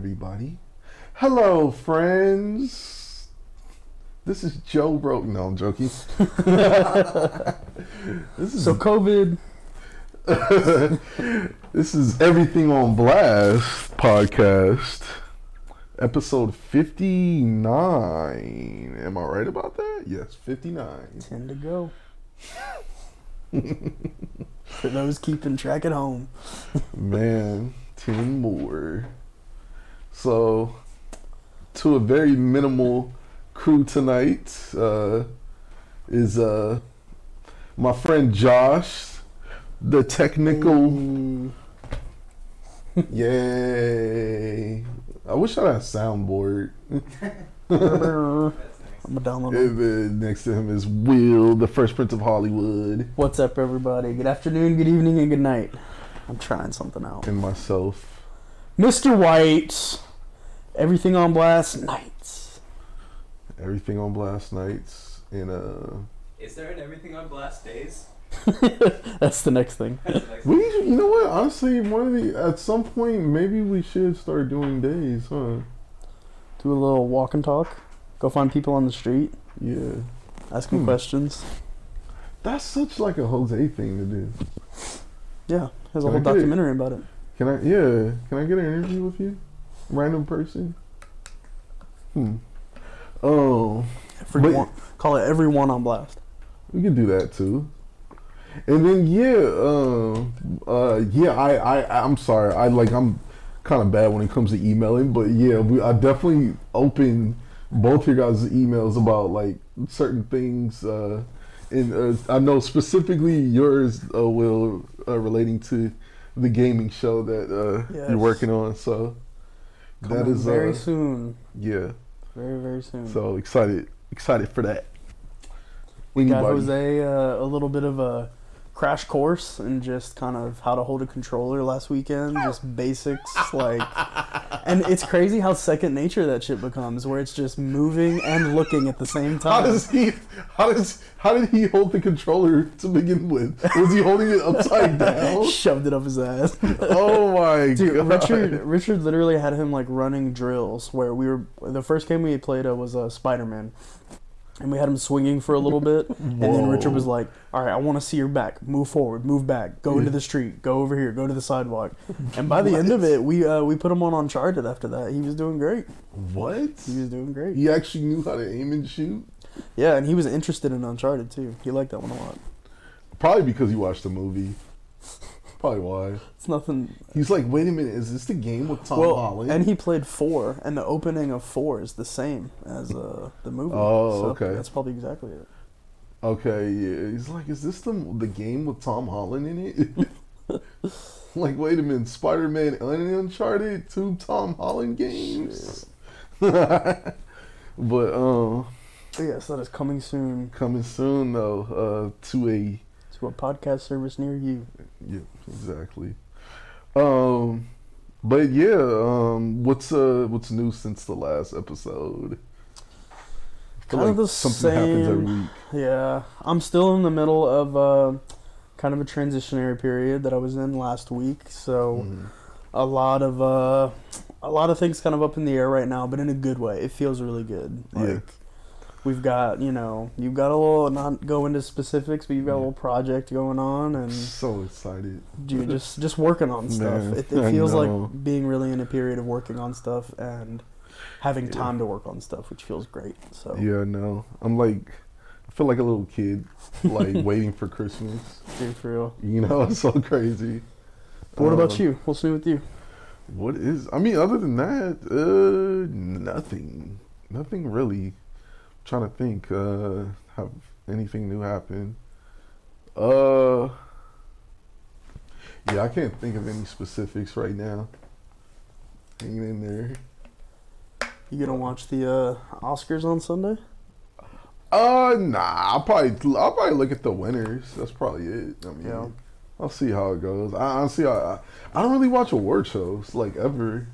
everybody. Hello, friends. This is Joe Broke. No, I'm joking. this is So COVID, this is Everything on Blast podcast, episode 59. Am I right about that? Yes, 59. ten to go. For those keeping track at home. Man, 10 more. So, to a very minimal crew tonight uh, is uh, my friend Josh, the technical. Mm, Yay! I wish I had a soundboard. I'm gonna download it. And then next to him is Will, the First Prince of Hollywood, What's up, everybody? Good afternoon, good evening, and good night. I'm trying something out. and myself. Mr. White, everything on blast nights. Everything on Blast Nights. And uh, Is there an everything on blast days? That's the next thing. The next we, you know what? Honestly, one of the at some point maybe we should start doing days, huh? Do a little walk and talk. Go find people on the street. Yeah, Ask them Hmm. questions. that's such like a Jose thing to do. Yeah, there's a Can I whole get documentary about it. Can I? Yeah, can I get an interview with you? Random person. Hmm. Oh, Everyone, call it everyone on blast. we can do that too. And then yeah, uh, uh, yeah. I, I, I'm sorry. I like. I'm kind of bad when it comes to emailing, but yeah, we, I definitely open both your guys' emails about like certain things. Uh, and uh, I know specifically yours, uh, Will, uh, relating to the gaming show that uh, Yes. you're working on. So that Coming is very uh, soon. yeah. Very very soon. So excited, excited for that. We got Jose uh, a little bit of a crash course and just kind of how to hold a controller last weekend, just basics like. And it's crazy how second nature that shit becomes, where it's just moving and looking at the same time. How does he? How does? How did he hold the controller to begin with? Was he holding it upside down? Shoved it up his ass. Oh my Dude, god! Richard, Richard literally had him like running drills where we were. The first game we played was uh, Spider Man, and we had him swinging for a little bit, and then Richard was like, "All right, I want to see your back. Move forward, move back, go into the street, go over here, go to the sidewalk." And by the end of it, we uh, we put him on Uncharted. After that, he was doing great. What? He was doing great. He actually knew how to aim and shoot. Yeah, and he was interested in Uncharted too. He liked that one a lot. Probably because he watched the movie. Probably why. It's nothing. He's like, wait a minute, is this the game with Tom well, Holland? and he played four, and the opening of four is the same as uh, the movie. Oh, So okay. That's probably exactly it. okay, yeah. He's like, is this the the game with Tom Holland in it? like, wait a minute, Spider Man and Uncharted, two Tom Holland games. but um, So yes, that is coming soon coming soon though, uh, to a to a podcast service near you. yeah, exactly. Um, but yeah, um, what's uh, what's new since the last episode? Kind of the something happens every same. week. Yeah, I'm still in the middle of uh, kind of a transitionary period that I was in last week. So Mhm. a lot of uh, a lot of things kind of up in the air right now, but in a good way. It feels really good. Yeah. We've got you know you've got a little not go into specifics, but you've got a little project going on and. So excited. Dude, just just working on stuff. Man, it, it feels like being really in a period of working on stuff and having Yeah. time to work on stuff, which feels great. So Yeah, no, I'm like, I feel like a little kid, like waiting for Christmas. dude, for real. You know, it's so crazy. But what about Um, you? What's new with you? What is? I mean, other than that, uh, nothing. Nothing really. Trying to think. Uh, have anything new happen? Uh, yeah, I can't think of any specifics right now. Hanging in there. You gonna watch the uh, Oscars on Sunday? Uh, nah. I'll probably I'll probably look at the winners. That's probably it. I mean, Yeah. I'll see how it goes. I honestly, I, I I don't really watch award shows like ever.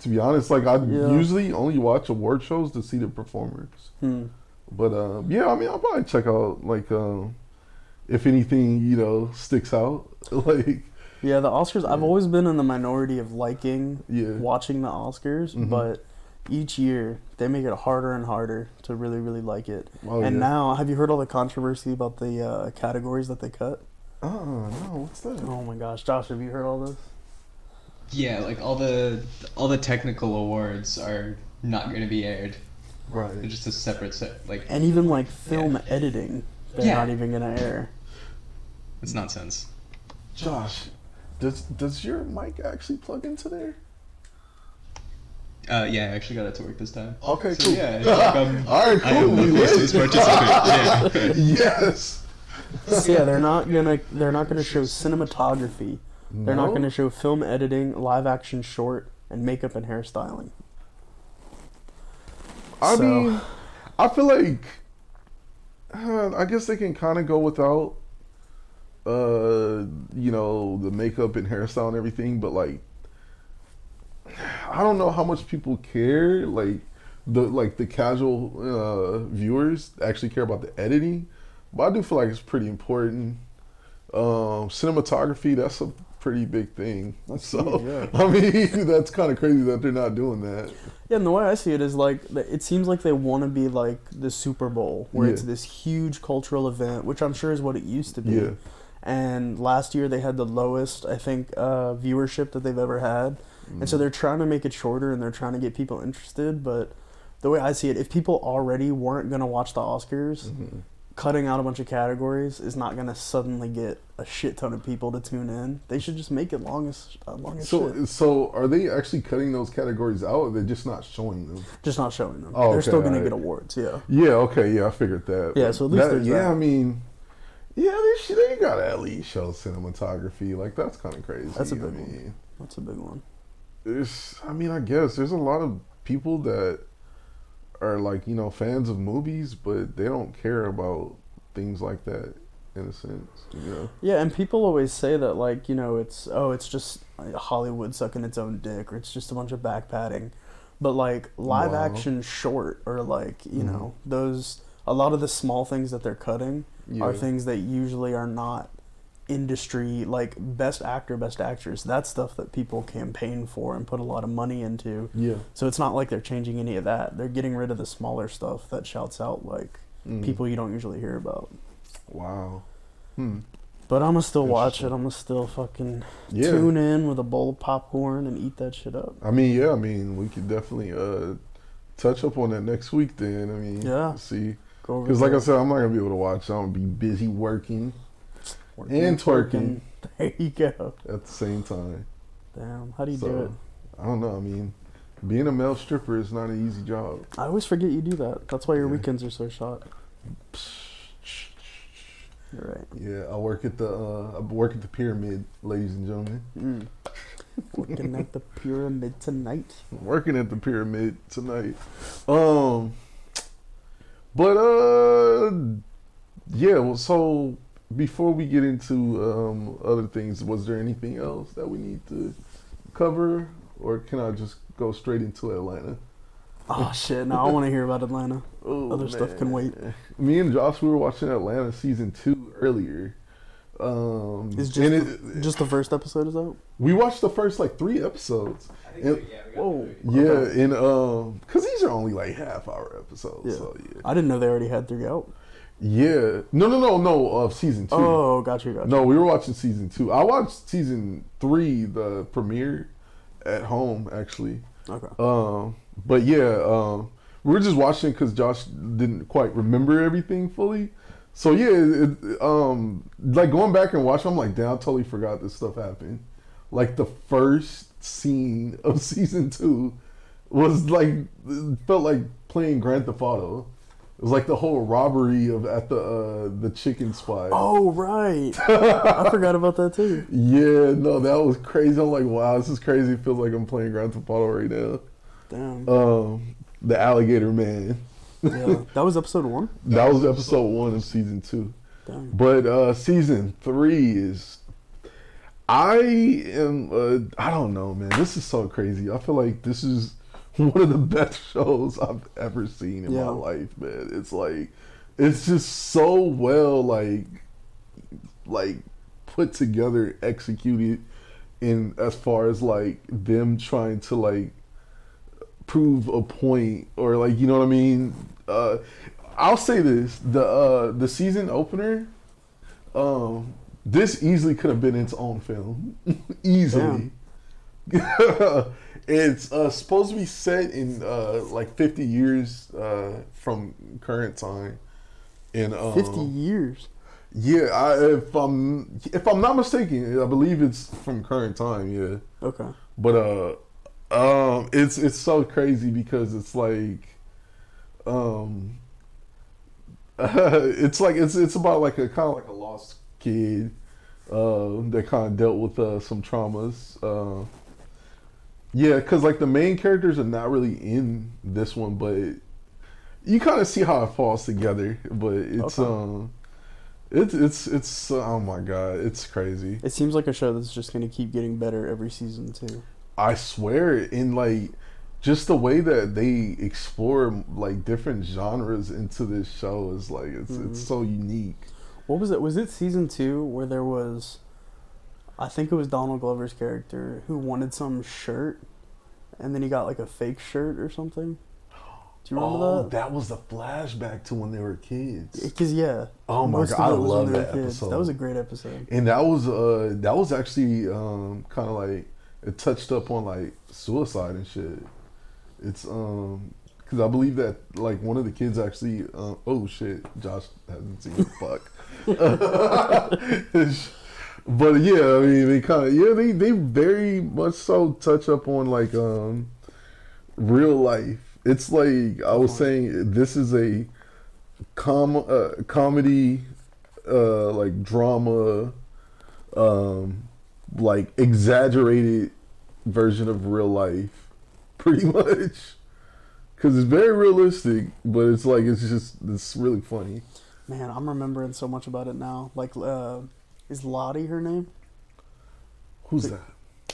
To be honest, like I Yeah. usually only watch award shows to see the performers. Hmm. But uh, yeah, I mean, I'll probably check out like um, if anything, you know, sticks out. like, Yeah, the Oscars. I've always been in the minority of liking Yeah. watching the Oscars, Mhm. but each year they make it harder and harder to really, really like it. Oh, and yeah. now, have you heard all the controversy about the uh, categories that they cut? uh, no, what's that? Oh my gosh, Josh, have you heard all this? Yeah, like all the all the technical awards are not going to be aired. Right. They're Right. just a separate set. Like And even like film editing, they're Yeah. not even gonna air. it's nonsense. Josh, does does your mic actually plug into there? Uh, yeah, I actually got it to work this time. Okay, So, cool. yeah, it's like, um, All right, I am cool. the we closest lit. Yeah. yes. So yeah, they're not gonna they're not gonna show cinematography. They're not gonna show film editing, live action short, and makeup and hairstyling. I So- mean, I feel like uh, I guess they can kind of go without, uh, you know, the makeup and hairstyle and everything, but like, I don't know how much people care. Like the like the casual uh, viewers actually care about the editing, but I do feel like it's pretty important. Um, cinematography that's a pretty big thing. That's so huge, I mean, that's kind of crazy that they're not doing that. Yeah, and the way I see it is like it seems like they want to be like the Super Bowl, where it's this huge cultural event, which I'm sure is what it used to be. Yeah. And last year they had the lowest, I think, uh, viewership that they've ever had, and so they're trying to make it shorter and they're trying to get people interested. But the way I see it, if people already weren't gonna watch the Oscars, Mhm. Cutting out a bunch of categories is not gonna suddenly get a shit ton of people to tune in. They should just make it long as uh, long as So, shit. so are they actually cutting those categories out, or they're just not showing them? Just not showing them. Oh, They're okay, still gonna get awards. Yeah. Yeah, okay, yeah, I figured that. Yeah, so at least that, yeah, that. I mean, yeah, they they gotta at least show cinematography. Like that's kind of crazy. That's a big one. mean, That's a big one. there's, I mean, I guess there's a lot of people that are like you know fans of movies, but they don't care about things like that in a sense. You know? Yeah, and people always say that like you know it's oh it's just Hollywood sucking its own dick or it's just a bunch of back padding, but like live Wow. action short or like you Mhm. know those a lot of the small things that they're cutting are things that usually are not industry like best actor best actress that's stuff that people campaign for and put a lot of money into Yeah. so it's not like they're changing any of that they're getting rid of the smaller stuff that shouts out like Mm. people you don't usually hear about Wow. Hmm. but i'm gonna still watch it i'm gonna still fucking Yeah. tune in with a bowl of popcorn and eat that shit up I mean, yeah, I mean, we could definitely uh, touch up on that next week. Then, I mean, Yeah. see, because like I said, I'm not gonna be able to watch. I'm gonna be busy working working, and twerking there you go at the same time. damn how do you do it I don't know. I mean, being a male stripper is not an easy job. i always forget you do that that's why your Yeah. weekends are so short you're right Yeah, I work at the uh, I work at the pyramid, ladies and gentlemen. mm. working at the pyramid tonight working at the pyramid tonight. Um, but uh, yeah. Well, so before we get into um other things, was there anything else that we need to cover, or can I just go straight into Atlanta? oh shit now i want to hear about atlanta Oh, Other stuff can wait. Me and Josh, we were watching Atlanta season two earlier. Um, Is just and the, it- just the first episode is out? we watched the first like three episodes. I think Yep. we, yeah, we got Whoa. through. Yeah, Okay. and um, cause these are only like half hour episodes. Yeah. So yeah, I didn't know they already had three out. Yeah. No, no, no, no. Of season two. Oh, got you, got you. No, we were watching season two. I watched season three, the premiere, at home actually. Okay. Um, but yeah, um, we were just watching because Josh didn't quite remember everything fully. So yeah, it, um, like going back and watching, I'm like, damn, I totally forgot this stuff happened. Like the first scene of season two was like felt like playing Grand Theft Auto. It was like the whole robbery of at the uh, the chicken spot. Oh right, I forgot about that too. Yeah, no, that was crazy. I'm like, wow, this is crazy. It feels like I'm playing Grand Theft Auto right now. Damn. Um, the alligator man. Yeah, that was episode one. That was episode one of season two. Damn. But uh season three is I am uh, I don't know, man. This is so crazy. I feel like this is one of the best shows I've ever seen in Yeah. my life, man. It's like it's just so well like like put together, executed in as far as like them trying to like prove a point or like you know what I mean. Uh, I'll say this: the uh, the season opener, um, this easily could have been its own film, easily. it's uh, supposed to be set in uh, like 50 years uh, from current time. And um, 50 years. yeah, I, if I'm if I'm not mistaken, I believe it's from current time. Yeah, Okay. but uh, um, it's it's so crazy because it's like, um, it's like it's it's about like a kind of like a lost kid, uh, that kind of dealt with uh some traumas. Uh, yeah, because like the main characters are not really in this one, but you kind of see how it falls together. But it's Okay. um, it's it's it's oh my god, it's crazy. It seems like a show that's just going to keep getting better every season, too. I swear, in like just the way that they explore like different genres into this show is like it's Mm-hmm. it's so unique. What was it? Was it season two where there was, I think it was Donald Glover's character who wanted some shirt, and then he got like a fake shirt or something. Do you remember oh, that? that was the flashback to when they were kids, Because yeah. Oh my God, I it was when love that kids. episode. That was a great episode. and that was uh that was actually um kind of like it touched up on like suicide and shit. It's um because I believe that like one of the kids actually um, oh shit Josh hasn't seen it fuck. but yeah, I mean they kind of yeah they they very much so touch up on like um real life. It's like I was saying this is a com uh, comedy uh like drama um like exaggerated version of real life pretty much because it's very realistic but it's like it's just it's really funny Man, I'm remembering so much about it now. Like, uh, is Lottie her name? who's that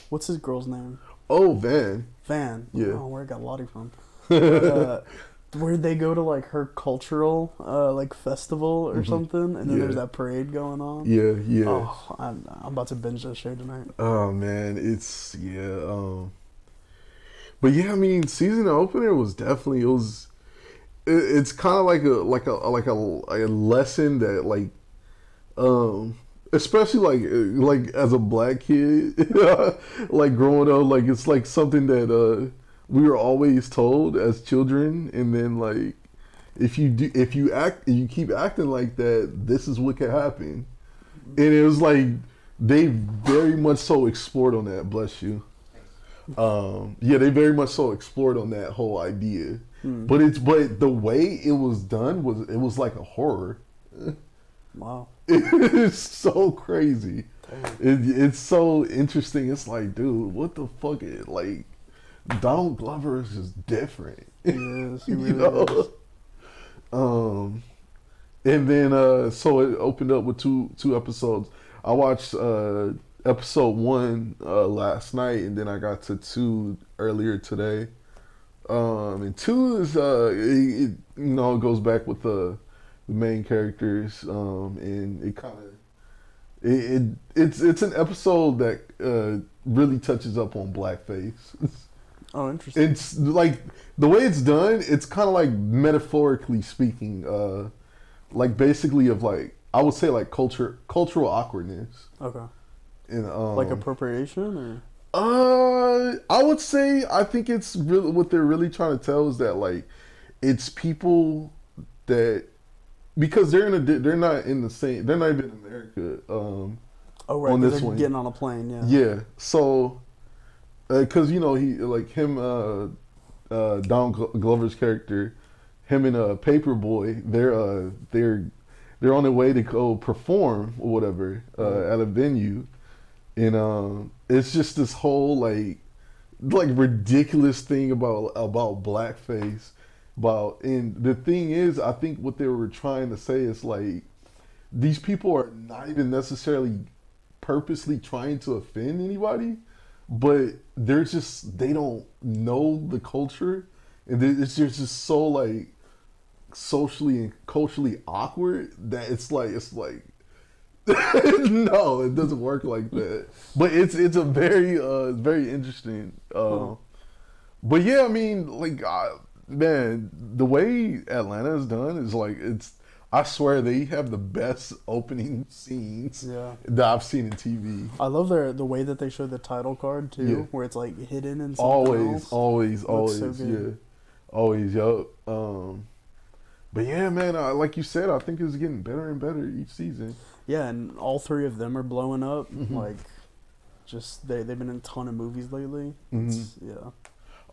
What's his girl's name? oh van Van. Yeah. Oh, where I got Lottie from? uh, where they go to like her cultural uh, like festival or something, and then Mm-hmm. Yeah. there's that parade going on. yeah yeah Oh, I'm, I'm about to binge that show tonight. Oh man, it's yeah. Um, but yeah, I mean, season opener was definitely it was. It, it's kind of like a like a like a, like a lesson that like, um, especially like like as a black kid, like growing up, like it's like something that uh we were always told as children, and then like if you do if you act if you keep acting like that, this is what can happen and it was like they very much so explored on that. Bless you. Um, yeah, they very much so explored on that whole idea. But it's but the way it was done was it was like a horror. Wow. it's so crazy. It, it's so interesting. It's like, dude, what the fuck? Is, like, Donald Glover is just different. He is. He you know? is. Um, and then uh, so it opened up with two two episodes. I watched uh episode one uh last night, and then I got to two earlier today. Um, and two is uh, it, it you know it goes back with the the main characters. Um, and it kind of it, it it's it's an episode that uh really touches up on blackface. Oh, interesting. it's like the way it's done it's kind of like metaphorically speaking uh like basically of like i would say like culture cultural awkwardness okay. and um Like appropriation or? uh i would say i think it's really what they're really trying to tell is that like it's people that because they're in a they're not in the same they're not even in america um Oh, right. on this they're one. getting on a plane. Yeah. Yeah. So, because you know he like him, uh, uh, Don Glover's character, him and a uh, Paper Boi, they're uh, they're they're on their way to go perform or whatever uh, at a venue, and um, it's just this whole like like ridiculous thing about about blackface. About and the thing is, I think what they were trying to say is like these people are not even necessarily purposely trying to offend anybody, but they're just they don't know the culture, and it's just just so like socially and culturally awkward that it's like it's like no, it doesn't work like that. But it's it's a very uh very interesting. Uh. But yeah, I mean, like, uh, man, the way Atlanta is done is like it's. I swear they have the best opening scenes Yeah. that I've seen in TV. I love their the way that they show the title card too, Yeah. where it's like hidden and something always, else. always, always, so yeah, always, yo. Um, but yeah, man, uh, like you said, I think it's getting better and better each season. Yeah, and all three of them are blowing up. Mhm. Like, just they they've been in a ton of movies lately. Mm-hmm. It's, yeah,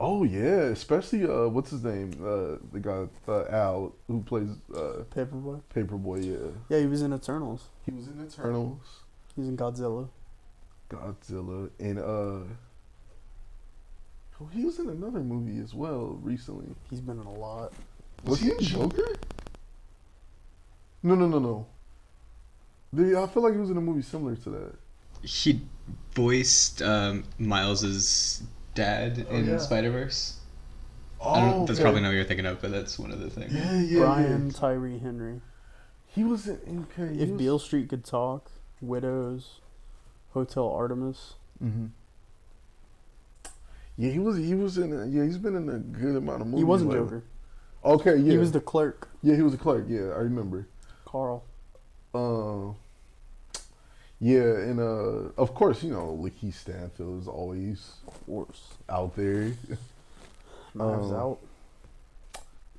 Oh yeah, especially uh, what's his name? Uh, the guy uh, Al who plays uh, Paper Boi. Paperboy. Yeah, Yeah, he was in Eternals. he was in Eternals, He's in Godzilla. Godzilla, and uh, oh, he was in another movie as well recently. He's been in a lot. Was he in Joker? No, no, no, no. The, I feel like he was in a movie similar to that. He voiced um, Miles's dad Oh, in yeah. Spider Verse. Oh, that's okay. probably not what you're thinking of, but that's one of the things. Yeah, yeah, Brian yeah. Tyree Henry. He was in. Okay, he If was- Beale Street could talk, Widows, Hotel Artemis. Mm-hmm. Yeah, he was. He was in. A, yeah, he's been in a good amount of movies. He wasn't lately. Joker. Okay, yeah. He was the clerk, Yeah, he was a clerk. Yeah, I remember. Carl. Um. Yeah, and uh, of course, you know, Lakeith Stanfield is always Of course. out there. Knives Um, out.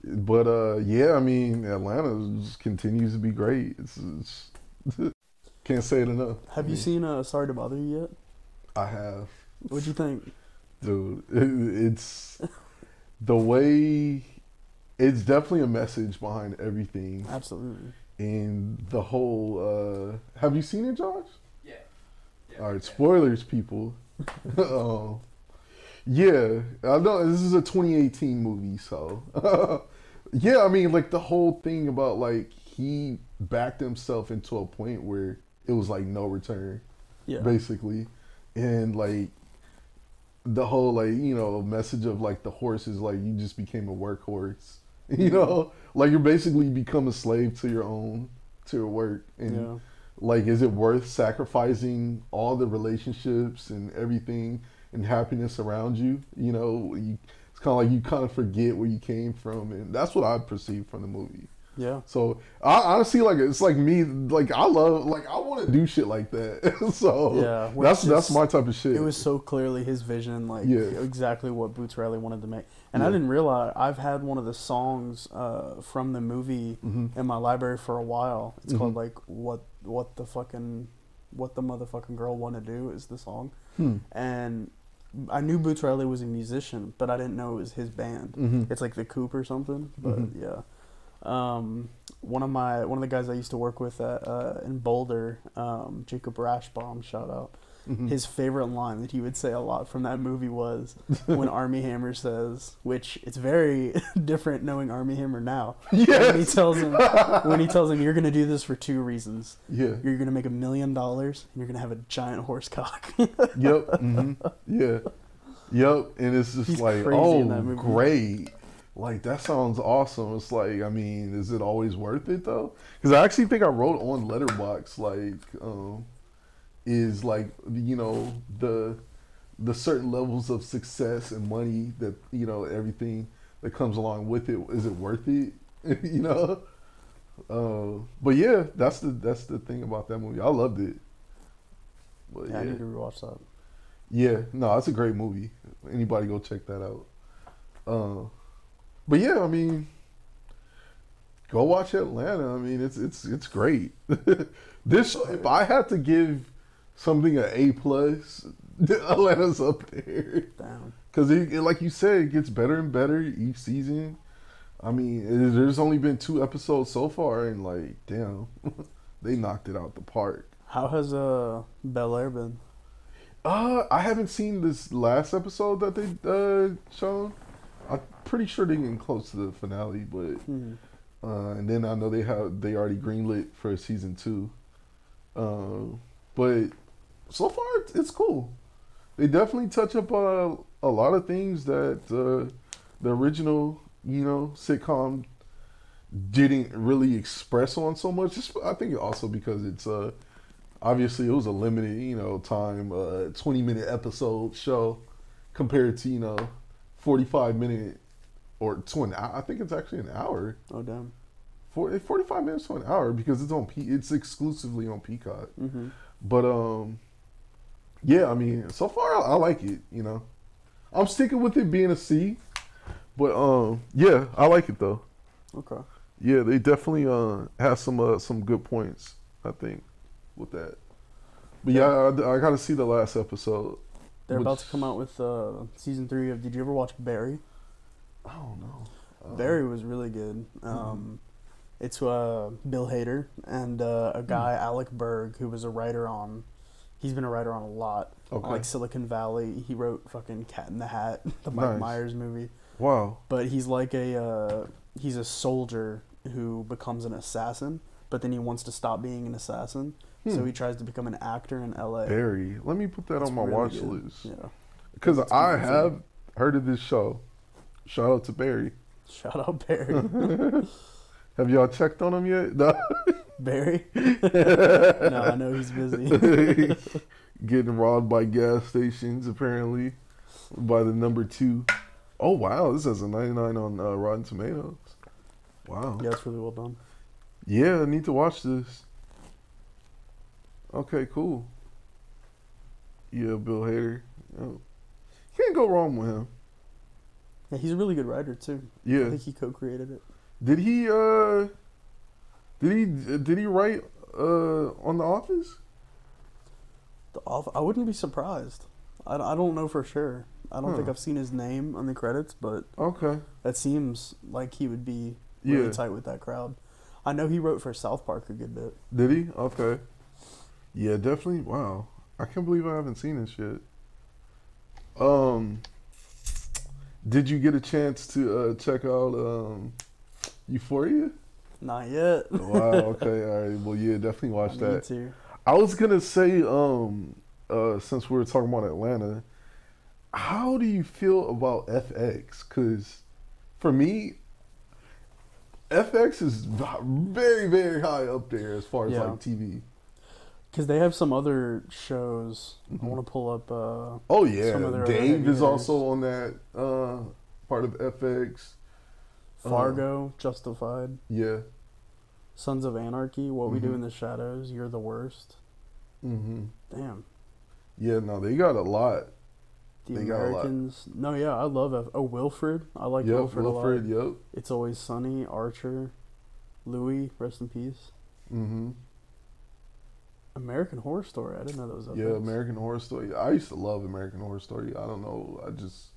But uh, yeah, I mean, Atlanta just continues to be great. It's, it's can't say it enough. Have I you seen uh, Sorry to Bother You yet? I have, What'd you think? dude. it- it's the way. It's definitely a message behind everything, Absolutely. And the whole. uh Have you seen it, Josh? Yeah. yeah All right, yeah. spoilers, people. um, yeah, I know this is a 2018 movie, so yeah, I mean, like the whole thing about like he backed himself into a point where it was like no return, Yeah. basically, and like the whole like you know message of like the horse is like you just became a workhorse, you know, like you're basically become a slave to your own to your work, and Yeah. like is it worth sacrificing all the relationships and everything and happiness around you? You know you, it's kind of like you kind of forget where you came from. And that's what i perceive from the movie Yeah. so i honestly like it's like me like i love like i want to do shit like that so Yeah, that's it's that's my type of shit It was so clearly his vision, like Yeah. exactly what Boots Riley wanted to make. And I didn't realize I've had one of the songs uh, from the movie Mhm. in my library for a while. It's Mhm. called like what what the fucking what the motherfucking girl want to do is the song. Hmm. And I knew Boots Riley was a musician, but I didn't know it was his band. Mhm. It's like the Coop or something. But Mhm. yeah. Um, one of my one of the guys I used to work with at, uh, in Boulder, um, Jacob Rashbaum, shout out. Mhm. His favorite line that he would say a lot from that movie was when Armie Hammer says, which it's very different knowing Armie Hammer now. When he tells him when he tells him you're gonna do this for two reasons. yeah You're gonna make a million dollars and you're gonna have a giant horse cock. Yep. hmm Yeah. Yep. And it's just He's like, crazy oh, in that movie. great. Like that sounds awesome. It's like, I mean, is it always worth it though? Because I actually think I wrote on Letterboxd like, um, is like you know the the certain levels of success and money that you know everything that comes along with it. Is it worth it? you know. Uh, but yeah, that's the that's the thing about that movie. I loved it. But yeah, I need to rewatch that. yeah, no, it's a great movie. Anybody go check that out. Uh, but yeah, I mean, go watch Atlanta. I mean, it's it's it's great. this if I had to give something an A plus, Atlanta's up there Damn. because like you said, it gets better and better each season. I mean, it, there's only been two episodes so far, and like, damn, they knocked it out the park. How has uh Bel Air been? Uh, I haven't seen this last episode that they uh shown. I'm pretty sure they're getting close to the finale, but Hmm. uh, and then I know they have they already greenlit for season two. Um, but so far it's, it's cool. They definitely touch up on a, a lot of things that uh, the original, you know, sitcom didn't really express on so much. Just, I think also because it's uh obviously it was a limited, you know, time, uh, twenty minute episode show compared to you know, forty five minute or to an hour. I think it's actually an hour. Oh damn. For 45 minutes to an hour because it's on P it's exclusively on Peacock. hmm But um yeah, I mean, so far I, I like it, you know. I'm sticking with it being a C. But um yeah, I like it though. Okay. Yeah, they definitely uh have some uh, some good points, I think, with that. But yeah, I, I got to see the last episode. They're about to come out with uh, season three of. Did you ever watch Barry? I don't know. Uh, Barry was really good. Um, It's uh, Bill Hader and uh, a guy Alec Berg who was a writer on. He's been a writer on a lot. Okay. Like Silicon Valley, he wrote fucking Cat in the Hat, the Mike Nice. Myers movie. Wow. But he's like a uh, he's a soldier who becomes an assassin, but then he wants to stop being an assassin, so Hmm. he tries to become an actor in L.A. Barry. Let me put that on my really watch good. list. Yeah. Because I have heard of this show. Shout out to Barry. Shout out Barry. Have y'all checked on him yet? No. Barry? no, I know he's busy. Getting robbed by gas stations, apparently, by the number two. Oh, wow. This has a 99 on uh, Rotten Tomatoes. Wow. yeah, it's really well done. Yeah, I need to watch this. Okay, cool. Yeah, Bill Hader. Oh. Can't go wrong with him. Yeah, he's a really good writer too. Yeah, I think he co-created it. Did he uh did he did he write uh on The Office? The off- I wouldn't be surprised. I, I don't know for sure. I don't think I've seen his name on the credits, but Okay. that seems like he would be really Yeah. tight with that crowd. I know he wrote for South Park a good bit. Did he? Okay. Yeah, definitely. Wow. I can't believe I haven't seen this yet. Um did you get a chance to uh check out um Euphoria? Not yet. Wow, okay, all right. Well yeah, definitely watch I that. to. I was gonna say, um, uh, since we were talking about Atlanta, how do you feel about FX? Because for me, FX is very, very high up there as far as Yeah. like TV. Because they have some other shows. Mhm. I want to pull up. Uh, Oh yeah, Some of their other Dave is also on that uh, part of FX. Fargo, Justified, Yeah. Sons of Anarchy, What We Do Mhm. in the Shadows, You're the Worst. Mm-hmm. Damn. Yeah. No, they got a lot. The They got a lot. Americans. No, yeah, I love F- Oh, Wilfred. I like yep. Wilfred, Wilfred. a lot. Yep. It's Always Sunny, Archer, Louis, rest in peace. hmm American Horror Story. I didn't know that was up Yeah. American Horror Story. I used to love American Horror Story. I don't know. I just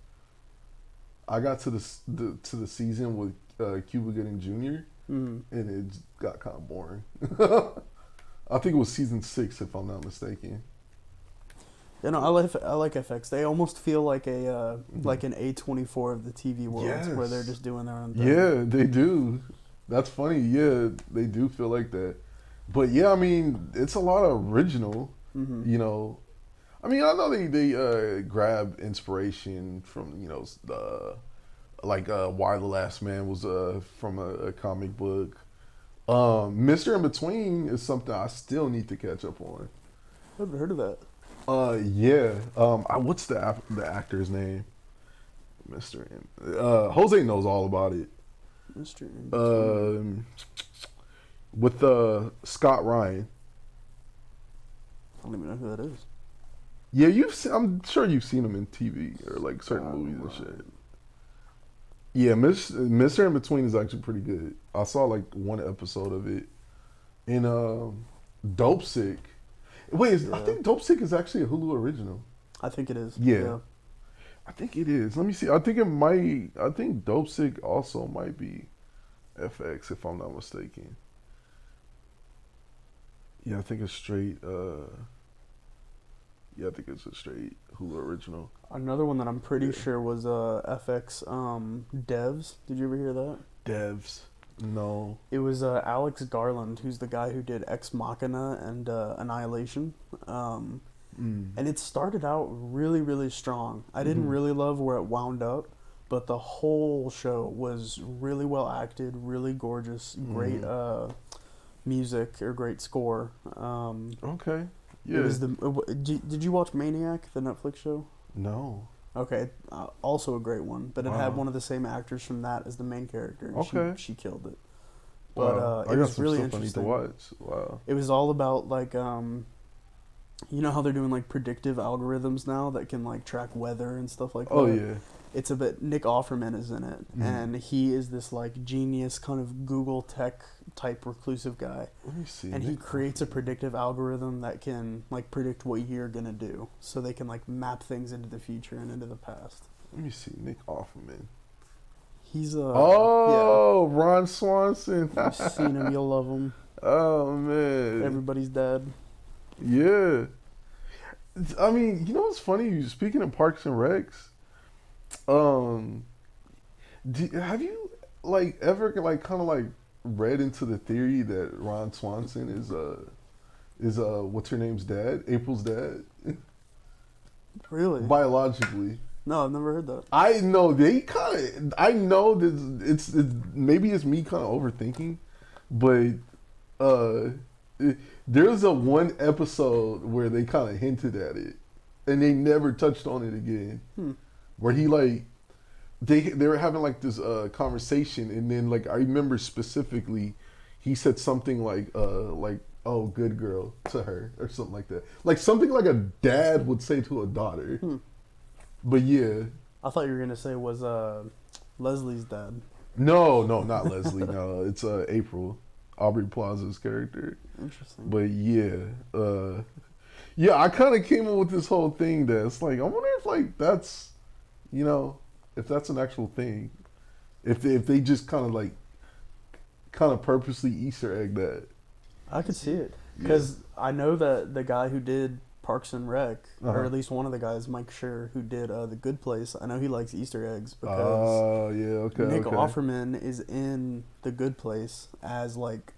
I got to the, the to the season with uh, Cuba Gooding Jr. Mhm. and it got kind of boring. I think it was season six, if I'm not mistaken. You know, I like I like FX. They almost feel like a uh, Mhm. like an A twenty four of the TV world, where they're just doing their own thing. Yeah, they do. That's funny. Yeah, they do feel like that. But yeah, I mean, it's a lot of original. hmm you know i mean i know they they uh grab inspiration from you know the like uh why the last man was uh from a, a comic book um mr in between is something i still need to catch up on I haven't heard of that. uh yeah um I, what's the the actor's name mr in uh jose knows all about it Mister. um with uh scott ryan I don't even know who that is. Yeah, you've. Seen, I'm sure you've seen him in TV or like certain Oh, movies and shit. Yeah, Miss Mister in Between is actually pretty good. I saw like one episode of it. In um, Dopesick. Wait, is, I think Dopesick is actually a Hulu original. I think it is. Yeah. I think it is. Let me see. I think it might. I think Dopesick also might be FX if I'm not mistaken. Yeah, I think it's straight. uh Yeah, I think it's a straight Hulu original. Another one that I'm pretty Yeah. sure was uh, FX um, Devs. Did you ever hear that? Devs. No. It was uh, Alex Garland, who's the guy who did Ex Machina and uh, Annihilation. Um, Mm. and it started out really, really strong. I didn't Mhm. really love where it wound up, but the whole show was really well acted, really gorgeous, great Mhm. uh, music or great score. Um, Okay. Yeah. It was the. uh, Did you watch Maniac, the Netflix show? no. Okay, uh, also a great one, but it had one of the same actors from that as the main character. And Okay. she, she killed it. But Wow. uh, it was really interesting. watch. Wow. It was all about like um, you know how they're doing like predictive algorithms now that can like track weather and stuff like Oh that. Oh yeah. It's a bit. Nick Offerman is in it, Mhm. and he is this like genius kind of Google tech type reclusive guy, Let me see. and he creates a predictive algorithm that can like predict what you're gonna do, so they can like map things into the future and into the past. Let me see. Nick Offerman. He's uh, oh, Ron Swanson. yeah. You've seen him, you'll love him. oh man. Everybody's dead. Yeah. I mean, you know what's funny? Speaking of Parks and Recs, um, do, have you like ever like kind of like read into the theory that Ron Swanson is uh is uh what's her name's dad, April's dad, Really? biologically? No, I've never heard that. I know they kind of. I know that it's, it's maybe it's me kind of overthinking, but uh, it, there's a one episode where they kind of hinted at it, and they never touched on it again. Hmm. Where he like they they were having like this uh conversation, and then like I remember specifically, he said something like uh like oh good girl to her or something like that, like something like a dad would say to a daughter. Hmm. But yeah. I thought you were gonna say was uh, Leslie's dad. No, no, not Leslie. No, it's uh, April, Aubrey Plaza's character. Interesting. But yeah, uh, yeah, I kind of came up with this whole thing that's like, I wonder if like that's, you know, if that's an actual thing, if they, if they just kind of like, kind of purposely Easter egg that. I could see it because I know that the guy who did Parks and Rec, Uh-huh. or at least one of the guys, Mike Schur, who did uh, the Good Place. I know he likes Easter eggs because Oh yeah, okay, Nick okay. Offerman is in the Good Place as like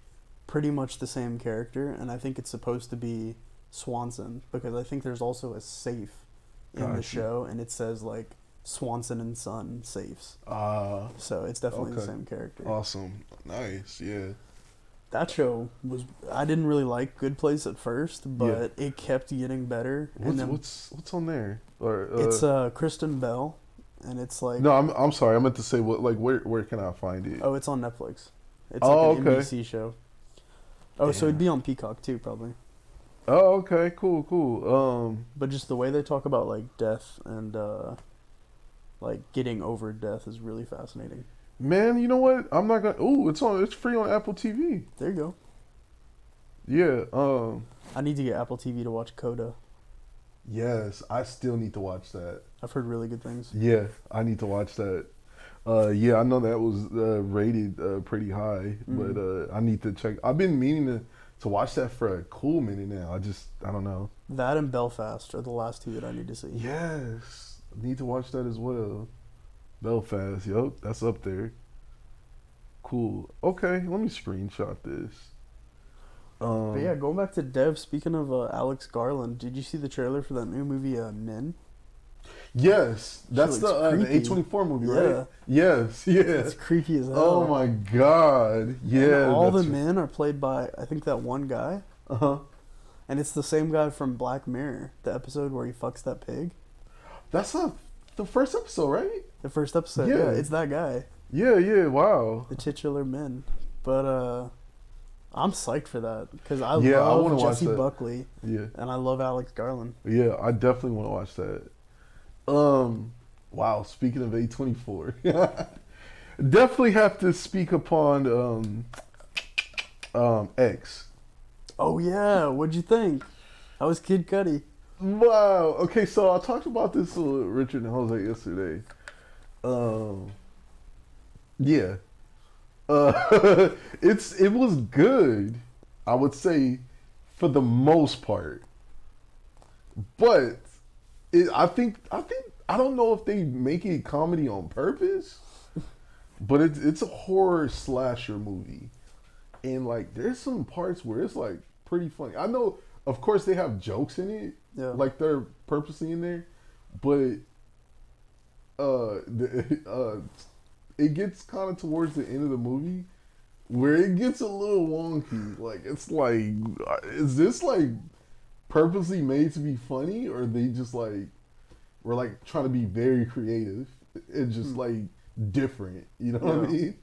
pretty much the same character, and I think it's supposed to be Swanson because I think there's also a safe in the show, and it says like Swanson and Son safes. Ah, So it's definitely the same character. awesome, nice, yeah. That show was I didn't really like Good Place at first, but it kept getting better. What's and then what's what's on there? Or uh, it's uh Kristen Bell, and it's like no, I'm I'm sorry, I meant to say what like where where can I find it? oh, it's on Netflix. It's Oh, like an okay. NBC show. Oh, so it'd be on Peacock too, probably. Oh, okay, cool, cool. Um, But just the way they talk about like death and uh like getting over death is really fascinating. man, you know what? I'm not gonna. Ooh, it's on. It's free on Apple TV. There you go. Yeah. Um. I need to get Apple TV to watch Coda. Yes, I still need to watch that. I've heard really good things. Yeah, I need to watch that. Uh, yeah, I know that was uh, rated uh, pretty high, but uh, I need to check. I've been meaning to to watch that for a cool minute now. I just I don't know. That and Belfast are the last two that I need to see. Yes, need to watch that as well. Belfast, yup, that's up there. Cool. Okay, let me screenshot this. Um, But yeah, going back to Dev. Speaking of uh, Alex Garland, did you see the trailer for that new movie, uh, Men? Yes, that's the uh. A twenty four movie, Yeah. right? Yes, yeah. It's creepy as hell. Oh my god, yeah. And all the men are played by I think that one guy, Uh-huh. and it's the same guy from Black Mirror, the episode where he fucks that pig. That's not the first episode, right? The first episode, Yeah. yeah, it's that guy, Yeah, yeah. Wow. the titular men. But uh, I'm psyched for that because I Yeah, love watch Jessie that. Buckley Yeah, and I love Alex Garland. yeah. I definitely want to watch that. Um. Wow. Speaking of A twenty four, definitely have to speak upon um um X. Oh yeah, what'd you think? How was Kid Cudi? Wow. Okay, so I talked about this with Richard and Jose yesterday. Um. Yeah. Uh, it's it was good. I would say, for the most part. But it, I think I think I don't know if they make it comedy on purpose, but it's it's a horror slasher movie, and like there's some parts where it's like pretty funny. I know, of course, they have jokes in it, Yeah. like they're purposely in there, but uh, the, uh, it gets kind of towards the end of the movie where it gets a little wonky. Like it's like, uh, is this like purposely made to be funny, or they just like were like trying to be very creative and just like different. You know what I Hmm. Mean?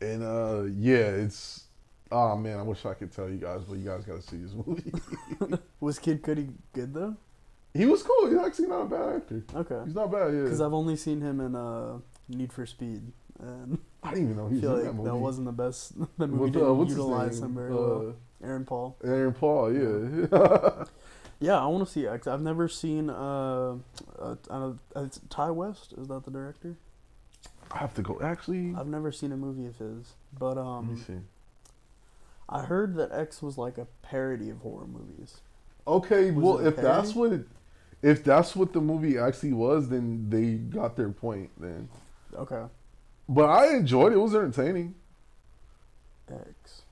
And uh, yeah, it's oh man, I wish I could tell you guys, but you guys got to see this movie. Was Kid Cudi good though? he was cool. He's actually not a bad actor. Okay. He's not bad. Yeah, Because I've only seen him in uh, Need for Speed, and I didn't even know he was feel in that movie. that, wasn't the best. The movie didn't what's his utilize name? him very Uh, well. Aaron Paul. Aaron Paul. Yeah. Yeah, I want to see X. I've never seen. Uh, uh, uh, it's Ti West. Is that the director? I have to go. Actually, I've never seen a movie of his, but let me um, see. I heard that X was like a parody of horror movies. Okay, Was well, if that's what if that's what the movie actually was, then they got their point. Then, Okay, but I enjoyed it. It was entertaining. X.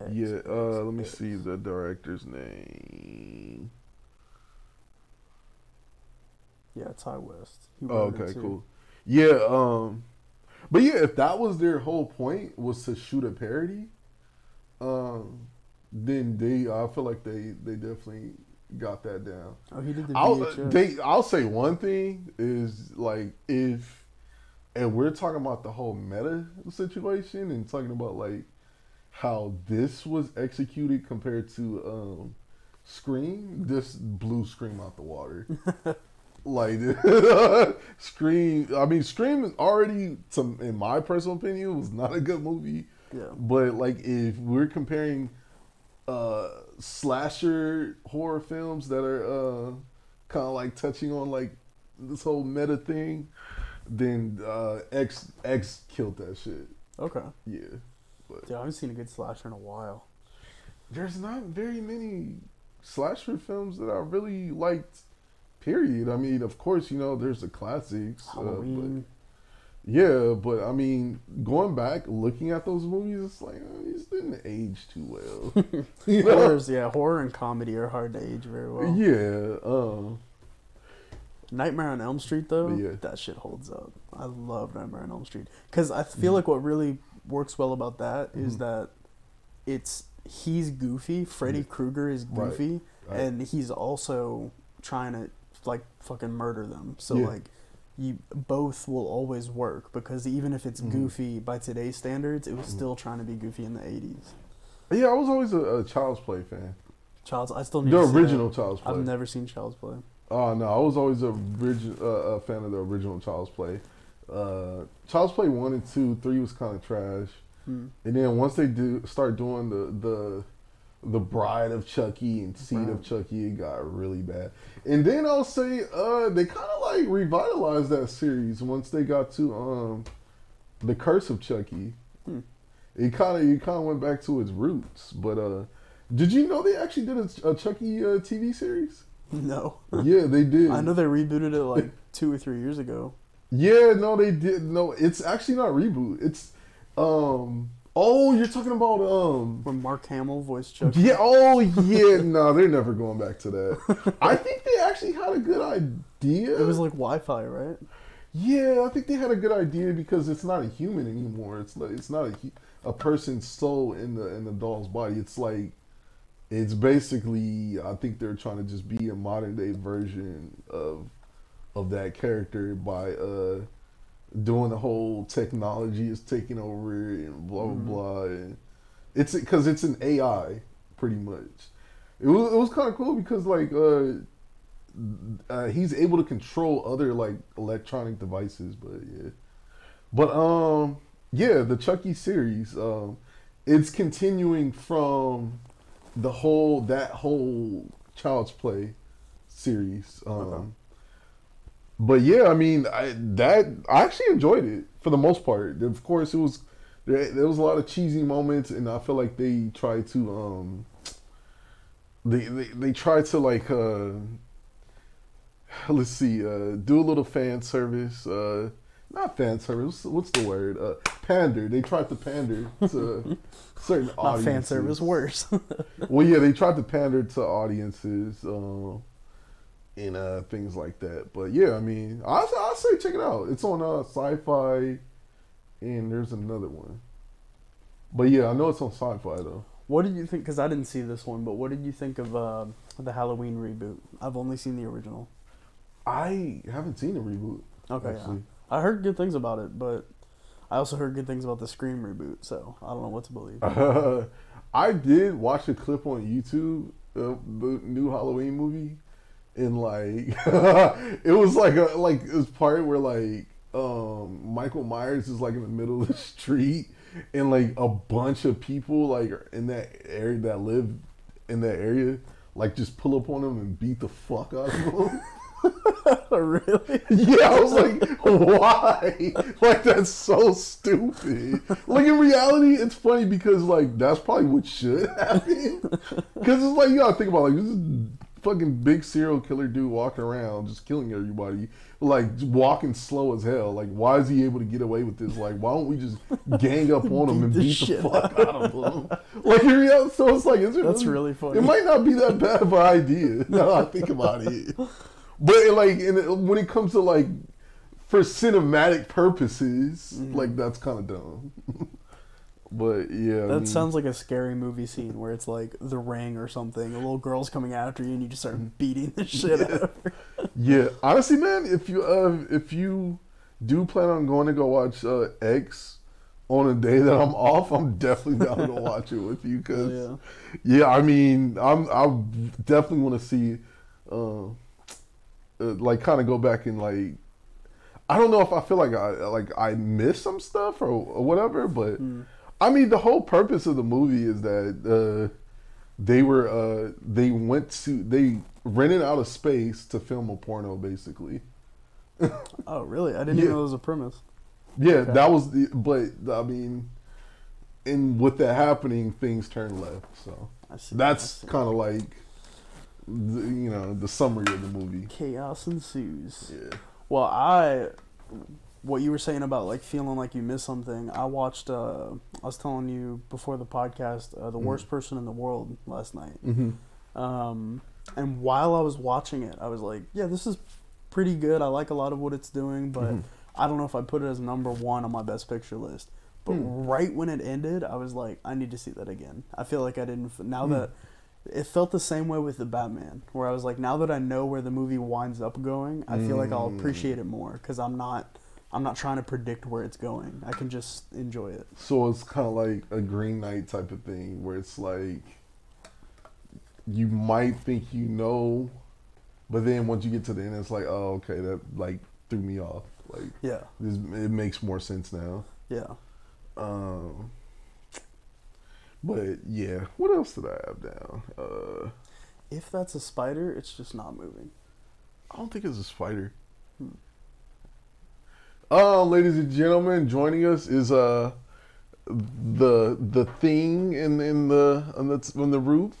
X, yeah. X, Uh, let me X. see the director's name. Yeah, Ti West. Oh, okay, cool. Yeah. Um, but yeah, if that was their whole point was to shoot a parody, um, then they, I feel like they, they definitely got that down. Oh, he did the I'll they I'll say one thing is like if and we're talking about the whole meta situation and talking about like how this was executed compared to um Scream, this blew Scream out the water. like Scream I mean Scream is already some in my personal opinion was not a good movie. Yeah. But like if we're comparing uh slasher horror films that are uh kind of like touching on like this whole meta thing, then uh X X killed that shit. Okay. Yeah. But Dude, I haven't seen a good slasher in a while. there's not very many slasher films that I really liked. Period. I mean, of course, you know, there's the classics. uh, but- Halloween. Yeah, but I mean, going back, looking at those movies, it's like uh, these didn't age too well. you know? Horrors, yeah, horror and comedy are hard to age very well. Yeah. Um. Nightmare on Elm Street, though, yeah. that shit holds up. I love Nightmare on Elm Street because I feel Mhm. like what really works well about that is Mhm. that it's he's goofy. Freddy. Krueger is Right. goofy, Right. and he's also trying to like fucking murder them. So Yeah. like. You both will always work because even if it's Mhm. goofy by today's standards, it was Mhm. still trying to be goofy in the '80s. Yeah, I was always a, a Child's Play fan. Child's, I still need The to see that. original Child's Play. I've never seen Child's Play. Oh no, I was always a, origi- uh, a fan of the original Child's Play. Uh, Child's Play one and two, three was kind of trash, Hmm. and then once they do start doing the the the Bride of Chucky and Seed of Chucky, it got really bad. And then I'll say uh, they kind of like revitalized that series once they got to um, the Curse of Chucky. Hmm. It kind of it kind of went back to its roots. But uh, did you know they actually did a, a Chucky uh, TV series? No. Yeah, they did. I know they rebooted it like two or three years ago. Yeah, no, they did. No, it's actually not reboot. It's um. Oh, you're talking about um. When Mark Hamill voiced Chucky. Yeah. Oh, yeah. no, they're never going back to that. I think they actually had a good idea. It was like Wi-Fi, right? Yeah, I think they had a good idea because it's not a human anymore. It's like it's not a a person's soul in the in the doll's body. It's like it's basically I think they're trying to just be a modern day version of of that character by uh doing the whole technology is taking over and blah blah Mhm. blah. And it's because it's an AI pretty much. It was it was kind of cool because like uh uh, he's able to control other like electronic devices, but yeah. But um yeah, the Chucky series, um it's continuing from the whole that whole Child's Play series. Um Okay. But yeah, I mean, I that I actually enjoyed it for the most part. Of course, it was there, there was a lot of cheesy moments, and I feel like they tried to um they they, they tried to like uh let's see uh do a little fan service uh not fan service what's the word uh pander they tried to pander to certain Not audiences fan service, worse. well yeah they tried to pander to audiences um and uh things like that but yeah i mean i i say check it out it's on uh Syfy and there's another one but yeah i know it's on Syfy though What did you think? Because I didn't see this one, but what did you think of uh, the Halloween reboot? I've only seen the original. I haven't seen the reboot. Okay, yeah. I heard good things about it, but I also heard good things about the Scream reboot. So I don't know what to believe. Uh, I did watch a clip on YouTube of the new Halloween movie, and like it was like a like this part where like um Michael Myers is like in the middle of the street, and like a bunch of people like in that area that live in that area like just pull up on him and beat the fuck out of him. really? Yeah, I was like, why? Like that's so stupid. Like in reality, it's funny because like that's probably what should happen. Because it's like you gotta think about like this is fucking big serial killer dude walking around just killing everybody, like walking slow as hell. Like why is he able to get away with this? Like why don't we just gang up on him and beat the fuck out of him? Like in reality, so it's like is it That's really funny. It might not be that bad of an idea. Now I think about it. But like, in, when it comes to like for cinematic purposes, Mm-hmm. like that's kind of dumb. but yeah, I That mean, sounds like a scary movie scene where it's like The Ring or something. A little girl's coming after you, and you just start beating the shit out of her. yeah. Honestly, man, if you uh, if you do plan on going to go watch uh, X on a day that I'm off, I'm definitely down to watch it with you because yeah. Yeah, I mean, I'm I definitely want to see, uh, uh, like, kind of go back and like, I don't know if I feel like I like I missed some stuff or, or whatever, but I mean, the whole purpose of the movie is that uh, they were uh, they went to they rented out a space to film a porno, basically. Oh, really? I didn't Yeah. even know it was a premise. Yeah, Okay. that was the. But I mean, and with that happening, things turn left. So I see. that's kind of like, the, you know, the summary of the movie. chaos ensues. Yeah. Well, I, what you were saying about like feeling like you missed something. I watched. Uh, I was telling you before the podcast, uh, the worst person in the world last night. Mm-hmm. Um, and while I was watching it, I was like, yeah, this is pretty good. I like a lot of what it's doing, but Mhm. I don't know if I put it as number one on my best picture list. But Hmm. right when it ended, I was like, I need to see that again. I feel like I didn't. Now Hmm. that it felt the same way with the Batman, where I was like, now that I know where the movie winds up going, I feel like I'll Mm. appreciate it more because I'm not. I'm not trying to predict where it's going. I can just enjoy it. So it's kind of like a Green Knight type of thing, where it's like you might think you know, but then once you get to the end, it's like, oh, okay, that like threw me off. Like Yeah, this, it makes more sense now. yeah. Um, but yeah, what else did I have down? Uh, If that's a spider, it's just not moving. I don't think it's a spider. Uh, ladies and gentlemen, joining us is uh the the thing in in the on the on the roof.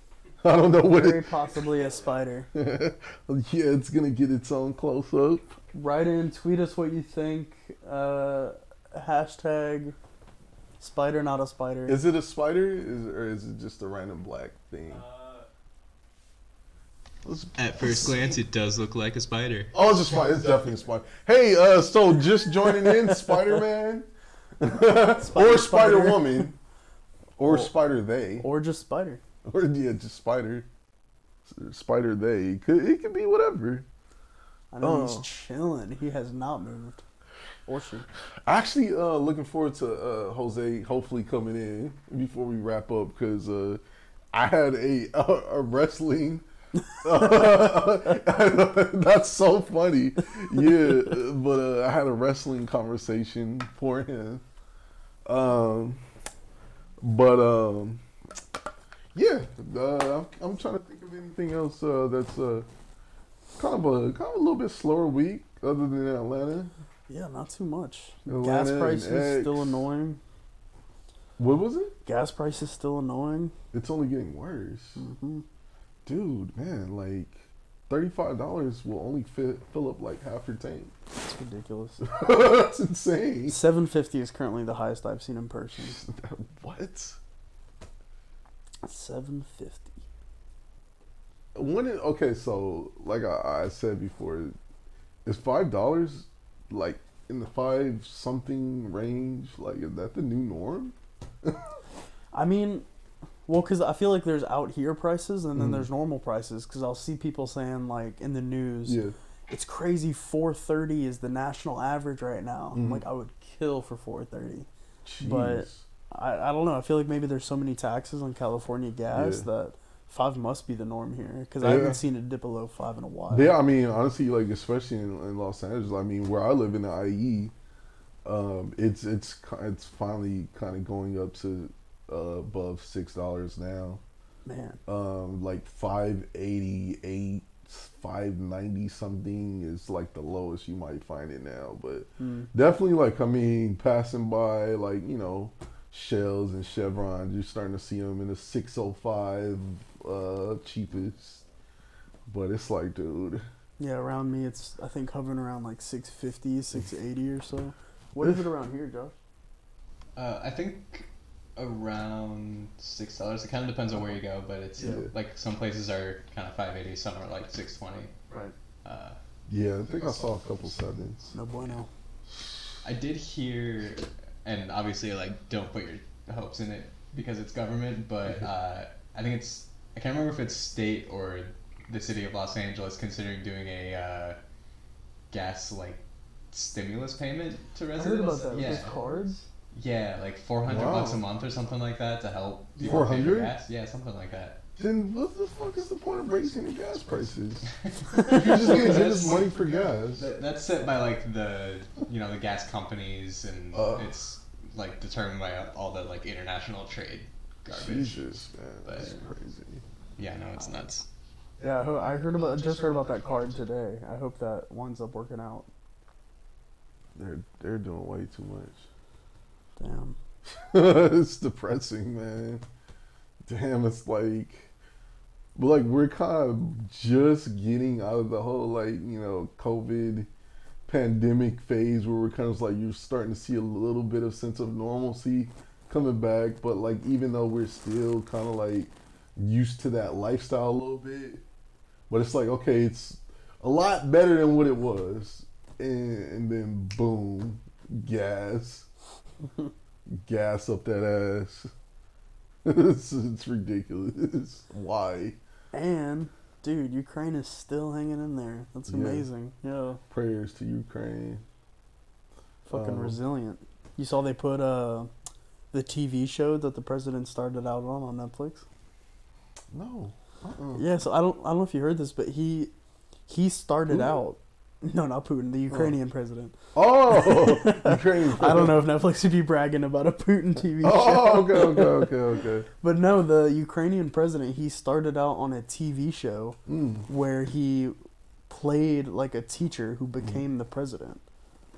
I don't know what Very it. possibly a spider. yeah, it's gonna get its own close up. Write in, tweet us what you think. Uh, hashtag spider, not a spider. Is it a spider, is or is it just a random black thing? Let's- At first glance, it does look like a spider. Oh, it's a spider. It's definitely a spider. Hey, uh, so just joining in, Spider Man, or Spider- Spider Woman, or Or- Spider They, or just spider. or yeah, just Spider, Spider They. It could it could be whatever. I know Oh. he's chilling. He has not moved. Or she. Actually, uh, looking forward to uh, Jose hopefully coming in before we wrap up because uh, I had a a, a wrestling. That's so funny. Yeah, but uh, I had a wrestling conversation for him. Um, but um, yeah, uh, I'm, I'm trying to think of anything else uh, that's uh, kind of a kind of a little bit slower week other than Atlanta. Yeah, not too much. Atlanta Gas prices still annoying. What was it? Gas prices still annoying. It's only getting worse. hmm Dude, man, like thirty-five dollars will only fit fill up like half your tank. It's ridiculous. That's insane. Seven fifty is currently the highest I've seen in person. What? Seven fifty. When it, okay, so like I, I said before, is five dollars like in the five something range? Like is that the new norm? I mean, Well, because I feel like there's out here prices and then Mhm. there's normal prices. Because I'll see people saying like in the news, Yeah. it's crazy. Four thirty is the national average right now. I'm Mhm. like, I would kill for four thirty. But- I, I don't know. I feel like maybe there's so many taxes on California gas Yeah. that five must be the norm here. Because I Yeah. haven't seen it dip below five in a while. Yeah, I mean, honestly, like especially in, in Los Angeles, I mean, where I live in the IE, um, it's it's it's finally kind of going up to uh, above six dollars now. Man, Um, like five eighty eight, five ninety something is like the lowest you might find it now. But Hmm. definitely, like I mean, passing by like you know, Shells and Chevron, you're starting to see them in the six oh five uh, cheapest. But it's like, dude. yeah. Around me, it's I think hovering around like 650, 680 or so. What is it around here, Josh? Uh, I think around six dollars. It kind of depends on where you go, but it's Yeah. like some places are kind of five eighty, some are like six twenty. Right. Uh, Yeah, I think I saw a couple sevens. No bueno. I did hear, and obviously, like, don't put your hopes in it because it's government, but uh, I think it's, I can't remember if it's state or the city of Los Angeles considering doing a uh, gas, like, stimulus payment to I residents. heard about that. Yeah. those cards. Yeah, like 400 Wow. bucks a month or something like that to help people pay for 400? gas. Yeah, something like that. Then what the fuck is the point of raising the gas prices? You're just gonna give us money for gas. That- That's set by like the you know the gas companies and Uh. it's like determined by all the like international trade garbage. Jesus, man, that's But- crazy. Yeah, no, it's nuts. Yeah, I ho- I heard about. Just heard about that card today. I hope that winds up working out. They're they're doing way too much. Damn. it's depressing, man. Damn, it's like, but like we're kind of just getting out of the whole like you know COVID pandemic phase where we're kind of like you're starting to see a little bit of sense of normalcy coming back, but like even though we're still kind of like used to that lifestyle a little bit, but it's like okay, it's a lot better than what it was, and, and then boom, gas gas up that ass. it's, it's ridiculous. Why? And dude, Ukraine is still hanging in there. That's amazing. Yeah, Prayers to Ukraine. fucking Um, resilient. You saw they put uh the TV show that the president started out on on Netflix. No. Uh-uh. Yeah, so I don't I don't know if you heard this, but he he started Who? out. No, not Putin, the Ukrainian president. Oh, Ukraine. I don't know if Netflix would be bragging about a Putin TV show. Oh, okay, okay, okay, okay. But no, the Ukrainian president, he started out on a TV show Mm. where he played like a teacher who became the president.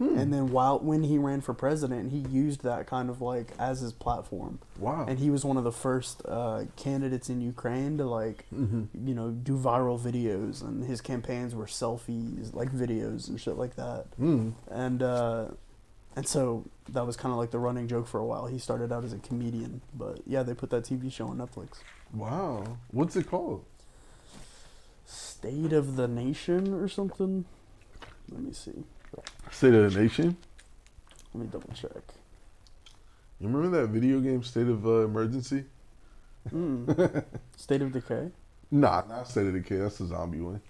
Hmm. And then while when he ran for president, he used that kind of like as his platform. wow. And he was one of the first uh, candidates in Ukraine to like hmm you know do viral videos and his campaigns were selfies, like videos and shit like that. Mm. And uh and so that was kind of like the running joke for a while. He started out as a comedian, but yeah, they put that TV show on Netflix. Wow. What's it called? State of the Nation or something. Let me see. State of the Nation. Let me double check. You remember that video game, State of uh, Emergency? Mm. State of Decay. Nah, not State of Decay. That's the zombie one.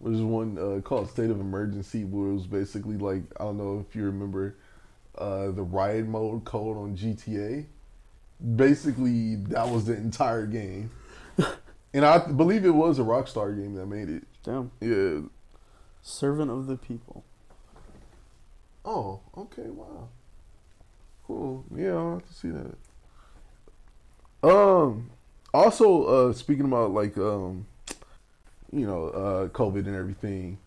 There's one uh, called State of Emergency where it was basically like I don't know if you remember uh, the riot mode code on GTA. Basically, that was the entire game, and I believe it was a Rockstar game that made it. Damn. Yeah. Servant of the People. Oh, okay. Wow. Cool. Yeah, I'll have to see that. Um. Also, uh, speaking about like um, you know, uh, COVID and everything.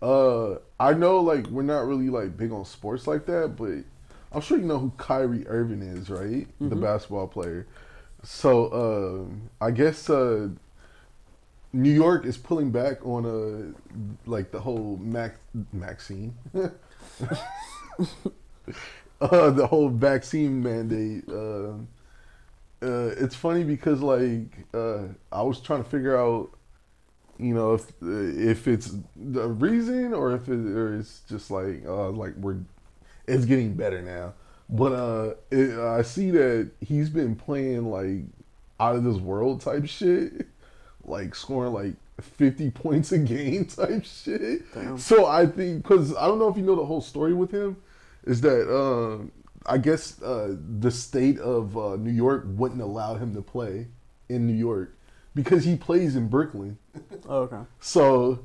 Uh, I know like we're not really like big on sports like that, but I'm sure you know who Kyrie Irving is, right? The Mhm. basketball player. So, um, I guess uh, New York is pulling back on a like the whole Mac Maxine. uh, the whole vaccine mandate. Uh, uh, it's funny because like uh, I was trying to figure out, you know, if if it's the reason or if it, or it's just like uh, like we're it's getting better now. But uh, it, I see that he's been playing like out of this world type shit, like scoring like 50 points a game type shit. Damn. So I think because I don't know if you know the whole story with him, is that um, I guess uh, the state of uh, New York wouldn't allow him to play in New York because he plays in Brooklyn. Oh, okay. So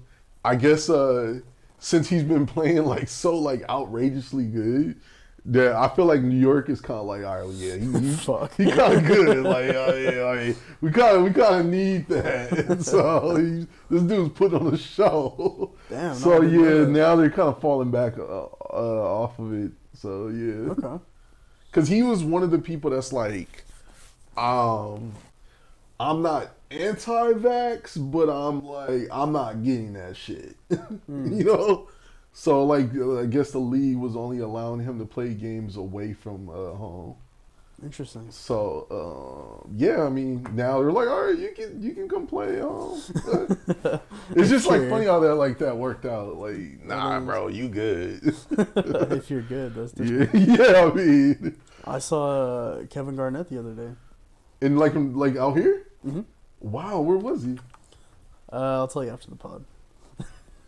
I guess uh, since he's been playing like so like outrageously good, that I feel like New York is kind of like, all right, well, yeah, he, he, Fuck. he kind of good. Like, uh, yeah, like, we kind of we kind of need that. so he, this dude's putting on a show. Damn, So I yeah, that. now they're kind of falling back uh, uh, off of it. So yeah, Okay. because he was one of the people that's like, um, I'm not anti-vax, but I'm like, I'm not getting that shit. you know. So like, uh, I guess the league was only allowing him to play games away from uh, home. Interesting. So uh, yeah, I mean, now they're like, all right, you can you can come play. Um, it's just like funny how that like that worked out. Like, nah, bro, you good. if you're good, that's the yeah, yeah, I mean, I saw uh, Kevin Garnett the other day. and like like out here. Mhm. Wow, where was he? Uh, I'll tell you after the pod.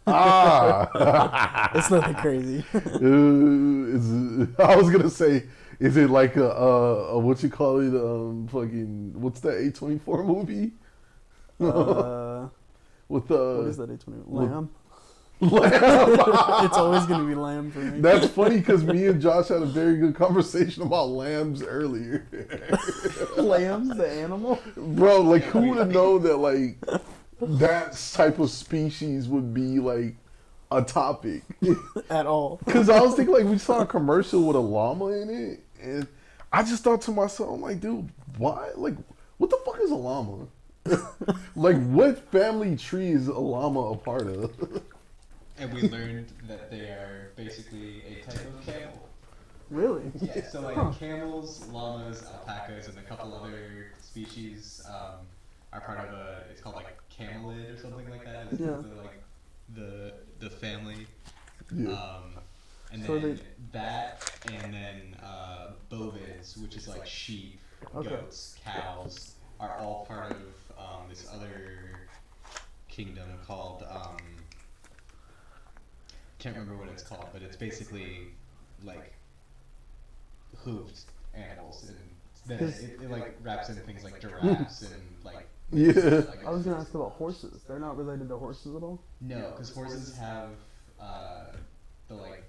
Ah, It's nothing crazy. Uh, I was gonna say, is it like a, a, a what you call it? Um, fucking what's that A twenty four movie? uh, With uh, what is that? A20? Lamb. Lamb. it's always gonna be lamb for me. That's funny because me and Josh had a very good conversation about lambs earlier. Lamb's the animal. Bro, like who would have known that like that type of species would be like a topic? At all. Because I was thinking like we saw a commercial with a llama in it, and I just thought to myself, I'm like, dude, why? Like, what the fuck is a llama? like, what family tree is a llama a part of? And we learned that they are basically a type of camel. Really? Yeah, so like camels, llamas, alpacas, and a couple other species um, are part of a. It's called like camelid or something like that. It's Yeah. the, like the the family. Yeah. Um, and So then they- that, and then uh, bovids, which is like sheep, Okay. goats, cows, are all part of um, this other kingdom called. Um, can't remember what it's called, but it's basically like hoofed animals, and then Cause- it, it like wraps in things like giraffes and like. Yeah. like- I was gonna ask about horses. They're not related to horses at all. no, because horses have uh, the like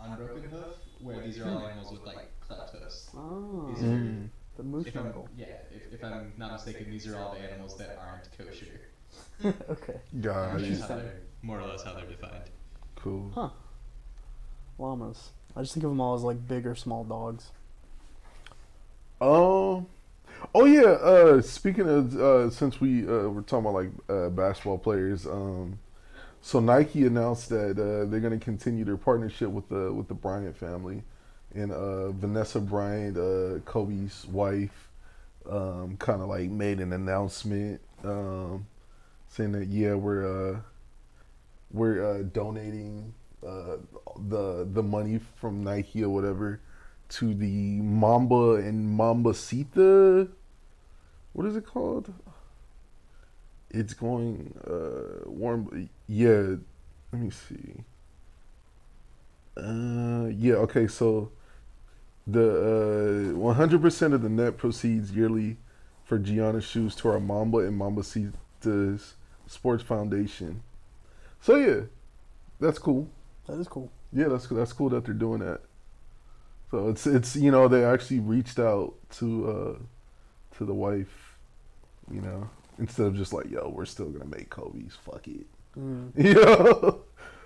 unbroken hoof, where these are all animals with like cleft hoofs. Oh, These are, Mm. the moose if I'm, jungle. yeah, if, if I'm not mistaken, these are all the animals that aren't kosher. okay. God, Which is Interesting. how they're more or less how they're defined. cool. Huh. Llamas. I just think of them all as like big or small dogs. Um. Oh yeah. Uh, speaking of, uh, since we uh, were talking about like uh, basketball players, um, so Nike announced that uh, they're going to continue their partnership with the with the Bryant family, and uh, Vanessa Bryant, uh, Kobe's wife, um, kind of like made an announcement um, saying that yeah we're uh, we're uh, donating uh, the the money from Nike or whatever to the Mamba and Mambacita. What is it called? It's going uh warm. Yeah, let me see. Uh, yeah. Okay, so the uh 100% of the net proceeds yearly for Gianna shoes to our Mamba and Mamba Mambacita's Sports Foundation. So yeah, that's cool. That is cool. Yeah, that's that's cool that they're doing that. So it's it's you know they actually reached out to uh to the wife, you know, instead of just like yo we're still gonna make Kobe's fuck it, Mm, you know.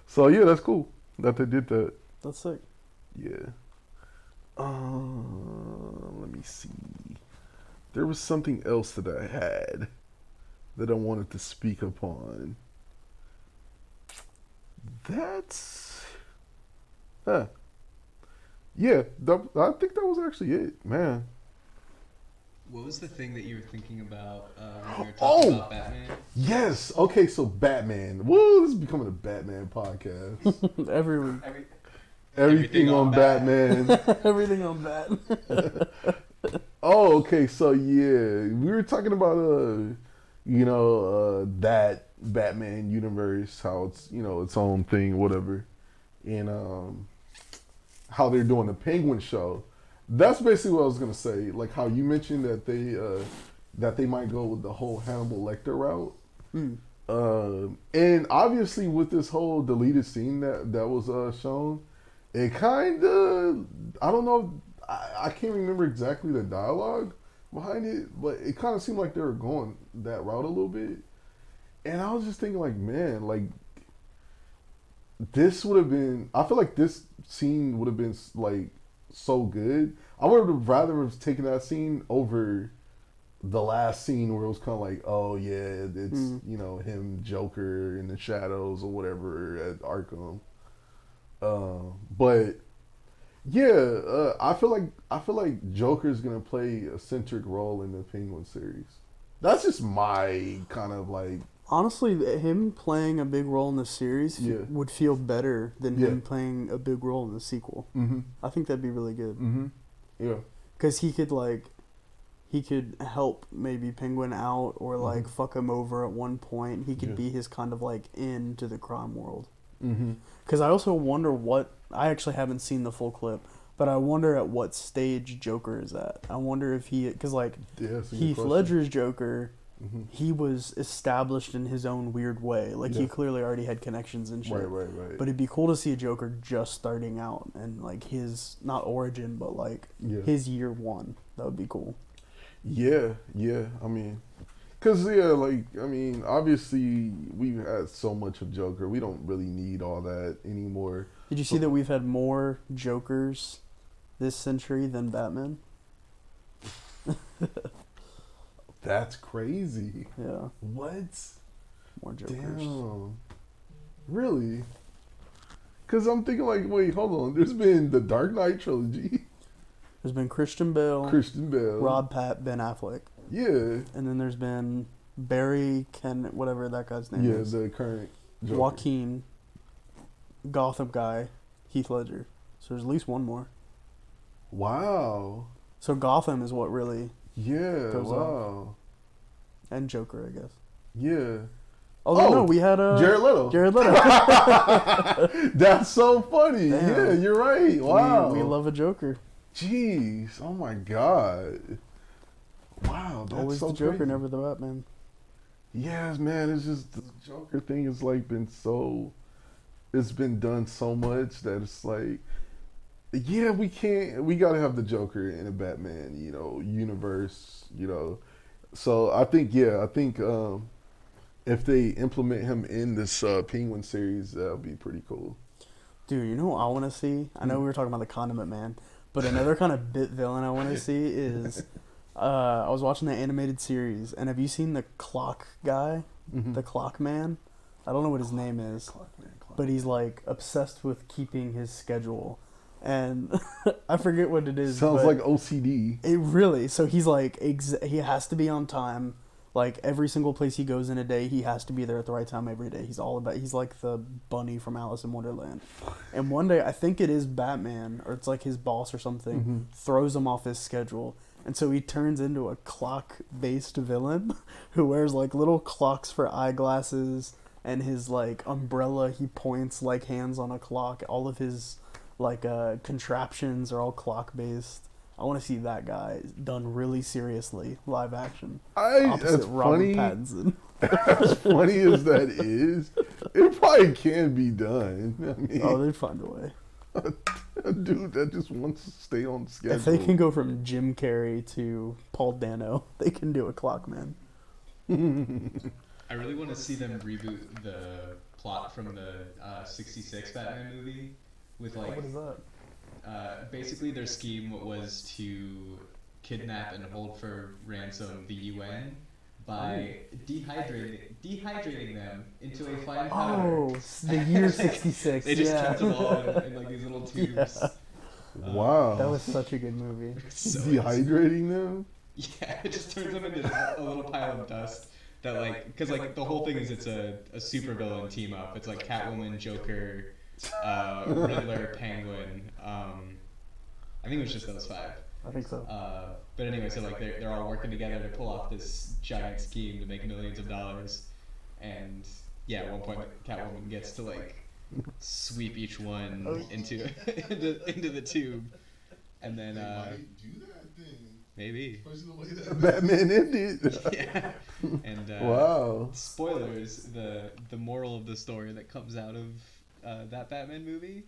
So yeah, that's cool that they did that. that's sick. Yeah. Uh, let me see. There was something else that I had that I wanted to speak upon. That's. Huh. Yeah, that, I think that was actually it, man. What was the thing that you were thinking about uh, when we were Oh! about Batman? Yes. Okay, so Batman. Whoa, this is becoming a Batman podcast. Every week. Everything, on, on Batman. Everything on Batman. Oh, okay. So yeah, we were talking about uh, you know, uh, that Batman universe, how it's you know its own thing, whatever, and um, how they're doing the Penguin show. That's basically what I was gonna say. Like how you mentioned that they uh, that they might go with the whole Hannibal Lecter route. Mm. Um, and obviously with this whole deleted scene that that was uh, shown, it kind of I don't know I, I can't remember exactly the dialogue behind it, but it kind of seemed like they were going that route a little bit. And I was just thinking like, man, like this would have been. I feel like this scene would have been like so good. I would have rather have taken that scene over the last scene where it was kind of like, oh yeah, it's Mm. you know him Joker in the shadows or whatever at Arkham. Uh, but yeah, uh, I feel like I feel like Joker's gonna play a centric role in the Penguin series. That's just my kind of like Honestly, him playing a big role in the series Yeah. would feel better than Yeah. him playing a big role in the sequel. mm-hmm, I think that'd be really good mm-hmm, yeah, because he could like, he could help maybe Penguin out or like fuck him over at one point. He could Yeah. be his kind of like end into the crime world. mm-hmm. Because I also wonder what I actually haven't seen the full clip, but I wonder at what stage Joker is at. I wonder if he because like yeah. that's a good Heath question. Ledger's Joker, hmm he was established in his own weird way. Like he clearly already had connections and shit. Right, right, right. But it'd be cool to see a Joker just starting out and like his not origin, but like yeah, his year one. That would be cool. yeah, yeah. I mean, cause yeah, like I mean, obviously we've had so much of Joker, we don't really need all that anymore. Did you see that we've had more Jokers this century than Batman? That's crazy. Yeah, What? more Jokers. Damn. Really? Because I'm thinking, like, wait, hold on. There's been the Dark Knight trilogy, There's been Christian Bale, Christian Bale. Rob Pat, Ben Affleck, Yeah. and then there's been Barry Ken, whatever that guy's name Yeah, is, Yeah, the current Joker. Joaquin, Gotham guy, Heath Ledger. So there's at least one more. Wow. So Gotham is what really Yeah. Goes wow. and Joker, I guess. Yeah. Although Oh, no, we had uh, Jared Leto. Jared Leto. That's so funny. Damn. Yeah, you're right. Wow. we, we love a Joker. Jeez. Oh my God. Wow. That's Always so the Joker, crazy. never the Batman. Yes, man. It's just the Joker thing has like been so. It's been done so much that it's like, yeah, we can't. We gotta have the Joker in a Batman, you know, universe, you know. So I think, yeah, I think um, if they implement him in this uh, Penguin series, that'll be pretty cool. Dude, you know what I want to see? I know we were talking about the Condiment Man, but another kind of bit villain I want to see is. Uh, I was watching the animated series, and have you seen the Clock guy, Mhm. the Clock Man? I don't know what his name is, but he's like obsessed with keeping his schedule, and I forget what it is. Sounds like OCD. it really. So he's like ex- he has to be on time. Like every single place he goes in a day, he has to be there at the right time every day. He's all about. He's like the bunny from Alice in Wonderland. And one day, I think it is Batman or it's like his boss or something Mhm. throws him off his schedule, and so he turns into a clock-based villain who wears like little clocks for eyeglasses and his like umbrella. He points like hands on a clock. All of his like uh, contraptions are all clock-based. I want to see that guy done really seriously, live action. I, Opposite as Robert funny, Pattinson. as funny as that is, it probably can be done. I mean, Oh, they'd find a way. a dude that just wants to stay on schedule. If they can go from Jim Carrey to Paul Dano, they can do a clock man. I really want to see them reboot the plot from the uh, 66 Batman movie with like What is that? uh, basically their scheme was to kidnap and hold for ransom the UN by dehydrating dehydrating them into a fine powder. Oh, the year 66. They just yeah. kept them all in, in like these little tubes. wow. That was such a good movie. So dehydrating them. Yeah, it just turns them into a little pile of dust. That like, because like the whole thing is it's a, a supervillain team up. It's like Catwoman, Joker, uh, Riddler, Penguin. Um, I think it was just those five. I think so. Uh, but anyway, so like they're, they're all working together to pull off this giant scheme to make millions of dollars, and yeah, at one point Catwoman gets to like sweep each one into into, into the tube, and then uh, might do that thing. maybe Especially the way that Batman ended. yeah, and uh, wow. spoilers the the moral of the story that comes out of uh, that Batman movie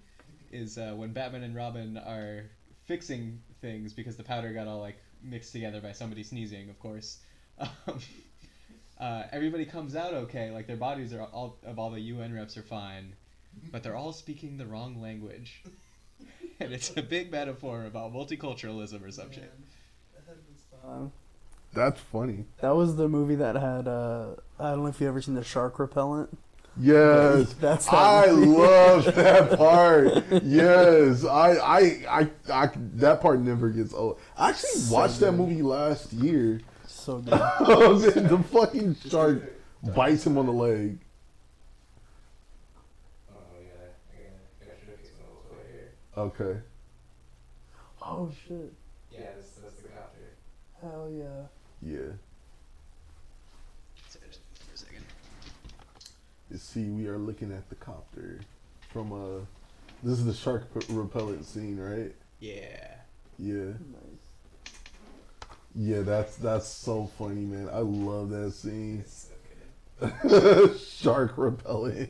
is uh, when Batman and Robin are fixing things because the powder got all like mixed together by somebody sneezing, of course. Um, uh, everybody comes out okay, like their bodies are all of all the UN reps are fine, but they're all speaking the wrong language, and it's a big metaphor about multiculturalism or some shit. That's funny. that was the movie that had. Uh, I don't know if you ever seen the shark repellent. Yes. That's I love that part. Yes, I, I, I, I, that part never gets old. I actually So watched that movie last year. So good. the, the fucking shark bites him on the leg. Oh yeah, I I gotta show you some of those here. Okay. Oh shit! Yeah, that's, that's the copter. Hell yeah! Yeah. For a second. You see, we are looking at the copter from a. This is the shark p- repellent scene, right? Yeah. Yeah. Nice. Yeah, that's that's so funny, man. I love that scene. It's so good. shark repellent.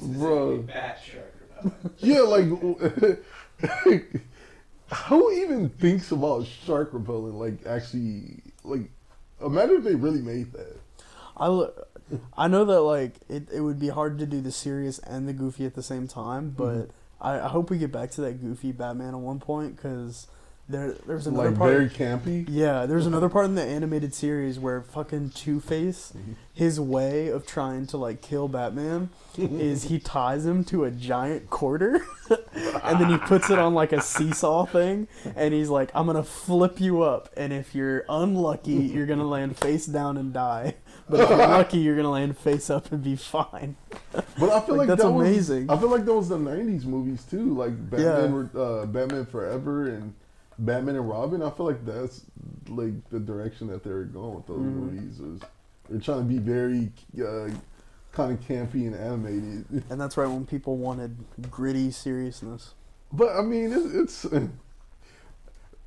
Bro. Bat shark repellent. Yeah, like who even thinks about shark repellent? Like actually, like imagine if they really made that. I, lo- I know that like it, it would be hard to do the serious and the goofy at the same time, mhm. but I, I hope we get back to that goofy Batman at one point because there there's another Like part. very campy. Yeah, there's another part in the animated series where fucking Two Face, mm-hmm. his way of trying to like kill Batman is he ties him to a giant quarter and then he puts it on like a seesaw thing and he's like, I'm gonna flip you up and if you're unlucky, you're gonna land face down and die. But if you're lucky, you're gonna land face up and be fine. But I feel Like, like, that's that amazing. Was, I feel like that was the '90s movies too, like Batman, uh, Batman Forever and Batman and Robin. I feel like that's like the direction that they were going with those Mhm. movies. Was they're trying to be very uh, kind of campy and animated. And that's right when people wanted gritty seriousness. But I mean, it's, it's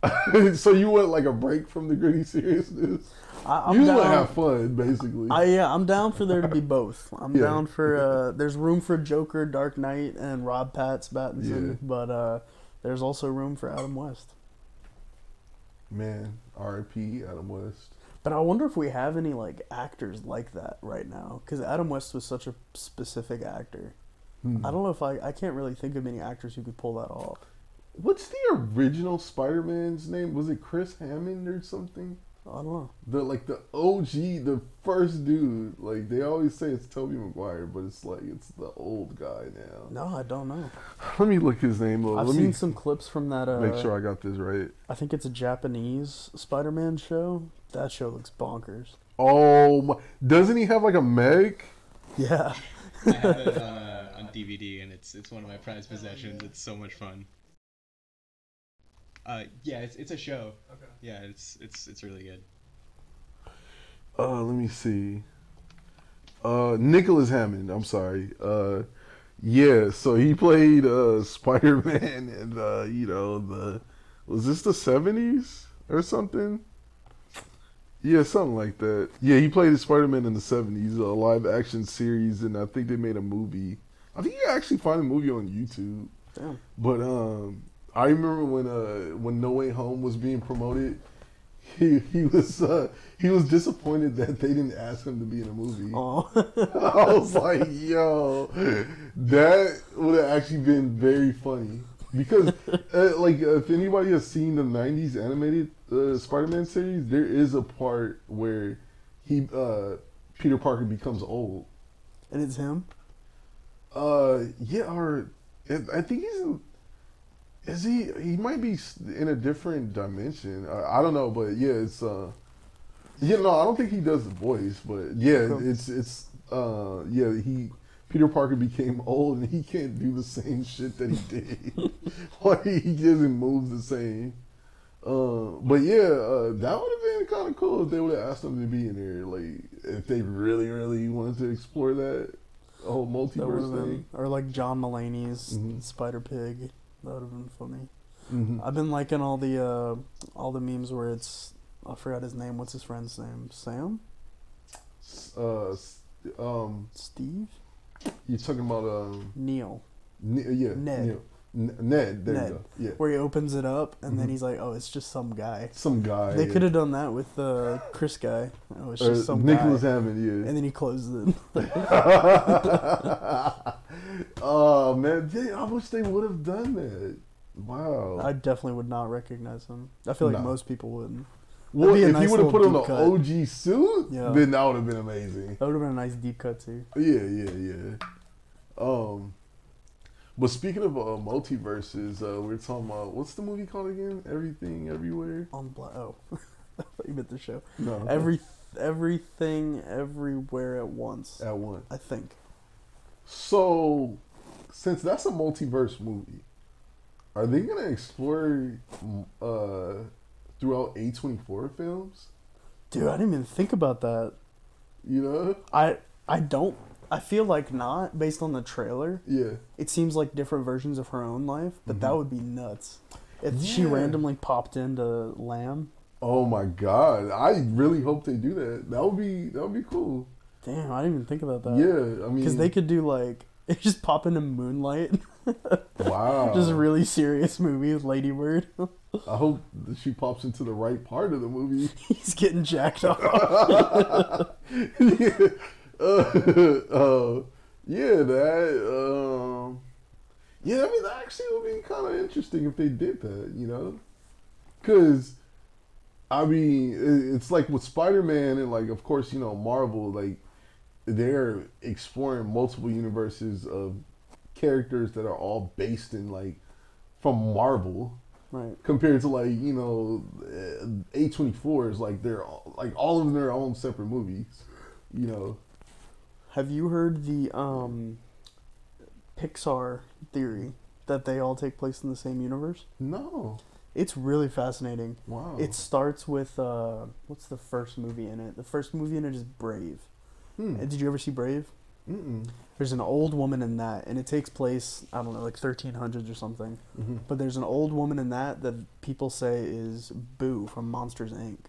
so you want like a break from the gritty seriousness. I, I'm you down. have fun, basically. I yeah, I'm down for there to be both. I'm Yeah. down for uh there's room for Joker, Dark Knight, and Rob Pat's Battinson, Yeah. but uh there's also room for Adam West. Man, R.I.P. Adam West. But I wonder if we have any like actors like that right now because Adam West was such a specific actor. Hmm. I don't know if I I can't really think of many actors who could pull that off. What's the original Spider-Man's name? Was it Chris Hammond or something? I don't know. The like the OG, the first dude. Like they always say it's Tobey Maguire, but it's like it's the old guy now. No, I don't know. Let me look his name up. I've Let seen me some clips from that. Uh, make sure I got this right. I think it's a Japanese Spider-Man show. That show looks bonkers. Oh my! Doesn't he have like a Meg? Yeah. I have it on, uh, on DVD, and it's it's one of my prized possessions. It's so much fun. Uh, yeah, it's it's a show. Okay. Yeah, it's it's it's really good. Uh, let me see. Uh, Nicholas Hammond. I'm sorry. Uh, yeah. So he played uh Spider Man, and uh, you know the was this the '70s or something? Yeah, something like that. Yeah, he played Spider Man in the '70s, a live action series, and I think they made a movie. I think you can actually find a movie on YouTube. Damn. But um, I remember when uh when No Way Home was being promoted, he he was uh, he was disappointed that they didn't ask him to be in a movie. Oh. I was like, yo, that would have actually been very funny because uh, like if anybody has seen the '90s animated uh, Spider-Man series, there is a part where he uh, Peter Parker becomes old. and it's him. Uh, yeah, or I think he's in. Is he? He might be in a different dimension. I, I don't know, but yeah, it's. uh Yeah, no, I don't think he does the voice, but yeah, it's it's. uh Yeah, he Peter Parker became old and he can't do the same shit that he did. like he doesn't move the same. Uh, but yeah, uh, that would have been kind of cool if they would have asked them to be in there. Like, if they really, really wanted to explore that whole multiverse thing. or like John Mulaney's Mhm. Spider Pig. That would have been funny. hmm I've been liking all the uh, all the memes where it's I forgot his name. What's his friend's name? Sam? Uh, um, Steve? you're talking about um, Neil. Ne- yeah, Ned. Neil. N- Ned. There Ned. you go. Yeah, Where he opens it up and then Mhm. he's like, "Oh, it's just some guy." some guy. They yeah. could have done that with the Chris guy. Oh, it's Or just some guy. Nicholas guy. Hammond. Yeah. And then he closes it. oh man, I wish they would have done that. Wow. I definitely would not recognize him. I feel like Nah. most people wouldn't. well, if nice he would have put on the. OG suit, Yeah. then that would have been amazing. That would have been a nice deep cut too. Yeah, yeah, yeah. Um, but speaking of uh, multiverses, uh, we are talking about what's the movie called again? Everything, everywhere. On black. Oh, I thought you meant the show. No, Every everything everywhere at once. at once. I think. So, since that's a multiverse movie, are they gonna explore uh, throughout A twenty four films? Dude, I didn't even think about that. You know? I I don't. I feel like not based on the trailer. Yeah. It seems like different versions of her own life, but that Mhm. would be nuts. If she randomly popped into Lamb, Oh my god! I really hope they do that. That would be that would be cool. damn, I didn't even think about that. yeah, I mean, because they could do like it just pop into Moonlight, wow. just a really serious movie with Lady Bird. I hope that she pops into the right part of the movie. He's getting jacked off. yeah. Uh, uh, yeah, that. Um, yeah, I mean, that actually would be kind of interesting if they did that, you know? Because, I mean, it's like with Spider Man and, like, of course, you know, Marvel, like, they're exploring multiple universes of characters that are all based in, like, from Marvel right. compared to like you know A twenty four is like they're all, like all of them their own separate movies, you know. Have you heard the um, Pixar theory that they all take place in the same universe? No, It's really fascinating. wow, It starts with uh, what's the first movie in it? The first movie in it is Brave. hmm. Uh, Did you ever see Brave? Mm-mm. There's an old woman in that, and it takes place I don't know, like 1300s or something. Mhm. But there's an old woman in that that people say is Boo from Monsters Inc.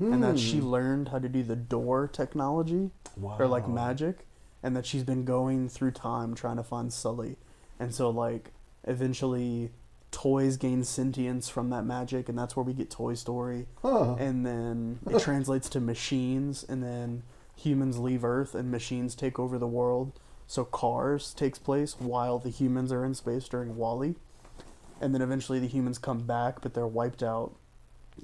and that she Hmm. learned how to do the door technology wow. or like magic, and that she's been going through time trying to find Sully, and so like eventually toys gain sentience from that magic, and that's where we get Toy Story, Huh. and then it translates to machines, and then humans leave Earth and machines take over the world. So Cars takes place while the humans are in space during WALL-E, and then eventually the humans come back, but they're wiped out,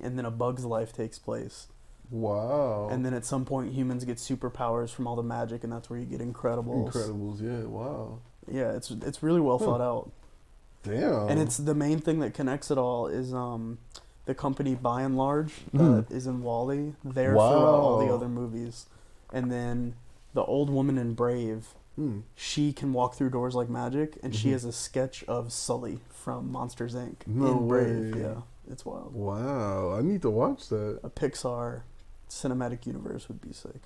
and then A Bug's Life takes place. Wow. And then at some point, humans get superpowers from all the magic, and that's where you get Incredibles. Incredibles, yeah, wow. Yeah, it's it's really well Huh. thought out, Damn. and it's the main thing that connects it all is um, the company Buy n Large that is in WALL-E. They're throughout all the other movies, and then the old woman in Brave. Hmm. She can walk through doors like magic, and she Mhm. has a sketch of Sully from Monsters Inc. No in Brave. way. Yeah, it's wild. Wow, I need to watch that. A Pixar cinematic universe would be sick.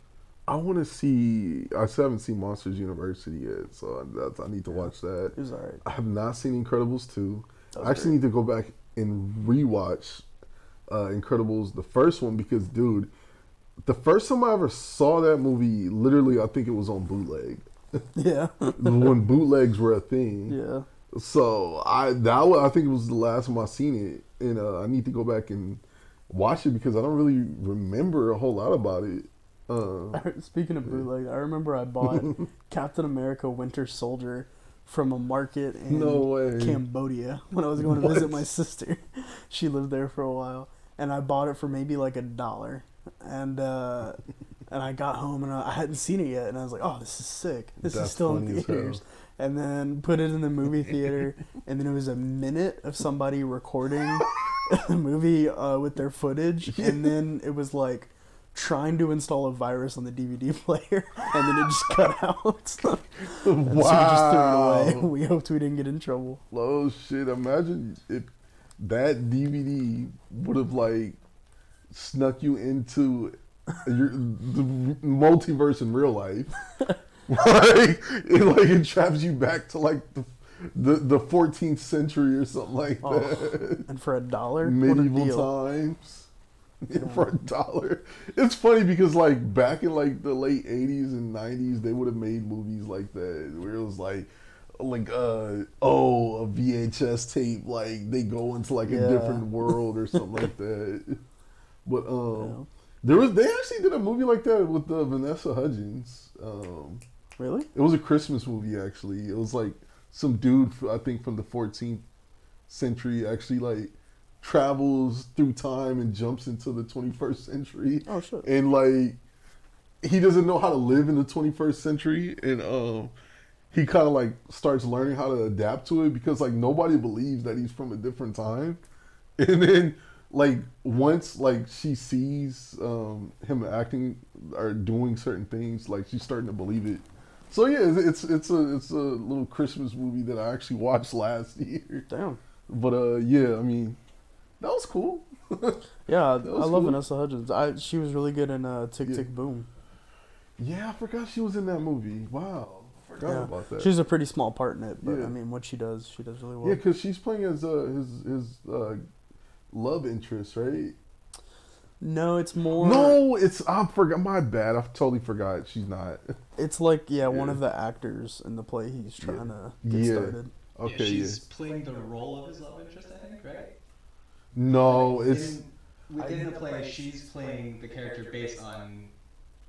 I want to see. I still haven't seen Monsters University yet, so that's, I need to watch that. It was alright. I have not seen Incredibles two. I actually great. need to go back and rewatch uh, Incredibles, the first one, because dude, the first time I ever saw that movie, literally, I think it was on bootleg Yeah. when bootlegs were a thing. yeah. So I that was, I think it was the last time I seen it, and uh, I need to go back and watch it because I don't really remember a whole lot about it. Uh, Speaking of bootleg, I remember I bought Captain America Winter Soldier from a market in no. Cambodia when I was going to visit my sister. She lived there for a while, and I bought it for maybe like a dollar. And uh, and I got home and I hadn't seen it yet, and I was like, "Oh, this is sick! This That's is still in as hell. Theaters." And then put it in the movie theater, and then it was a minute of somebody recording the movie uh, with their footage, and then it was like trying to install a virus on the DVD player, and then it just cut out. so we just threw it away. wow. We hoped we didn't get in trouble. Oh shit! Imagine if that DVD would have like snuck you into your the multiverse in real life. like it like it traps you back to like the the, the 14th century or something like Oh, that. and for a dollar, what a Medieval times. Yeah, for a dollar. It's funny because like back in like the late 80s and 90s they would have made movies like that where it was like like uh oh a VHS tape like they go into like Yeah. a different world or something like that. But um there was they actually did a movie like that with uh, Vanessa Hudgens. Um Really? it was a Christmas movie actually. It was like some dude I think from the 14th century actually like travels through time and jumps into the 21st century Oh shit. and like he doesn't know how to live in the 21st century and um he kind of like starts learning how to adapt to it because like nobody believes that he's from a different time and then like once like she sees um him acting or doing certain things like she's starting to believe it so yeah it's it's, a it's a little christmas movie that i actually watched last year Damn. but uh yeah i mean that was cool Yeah, I, I was love cool. Vanessa Hudgens. I she was really good in uh, Tick Yeah. Tick Boom. yeah i forgot she was in that movie wow forgot Yeah. about that She's a pretty small part in it, but Yeah. I mean, what she does, she does really well. Yeah, because she's playing as uh, his his uh, love interest, right? No, it's more. No, it's I forgot. My bad. I totally forgot. She's not. It's like yeah, one of the actors in the play he's Yeah. trying to get Yeah. started. Okay. yeah, Yeah, she's playing the role of his love interest, I think, right? No, Like, it's in- within the play. She's playing the character based on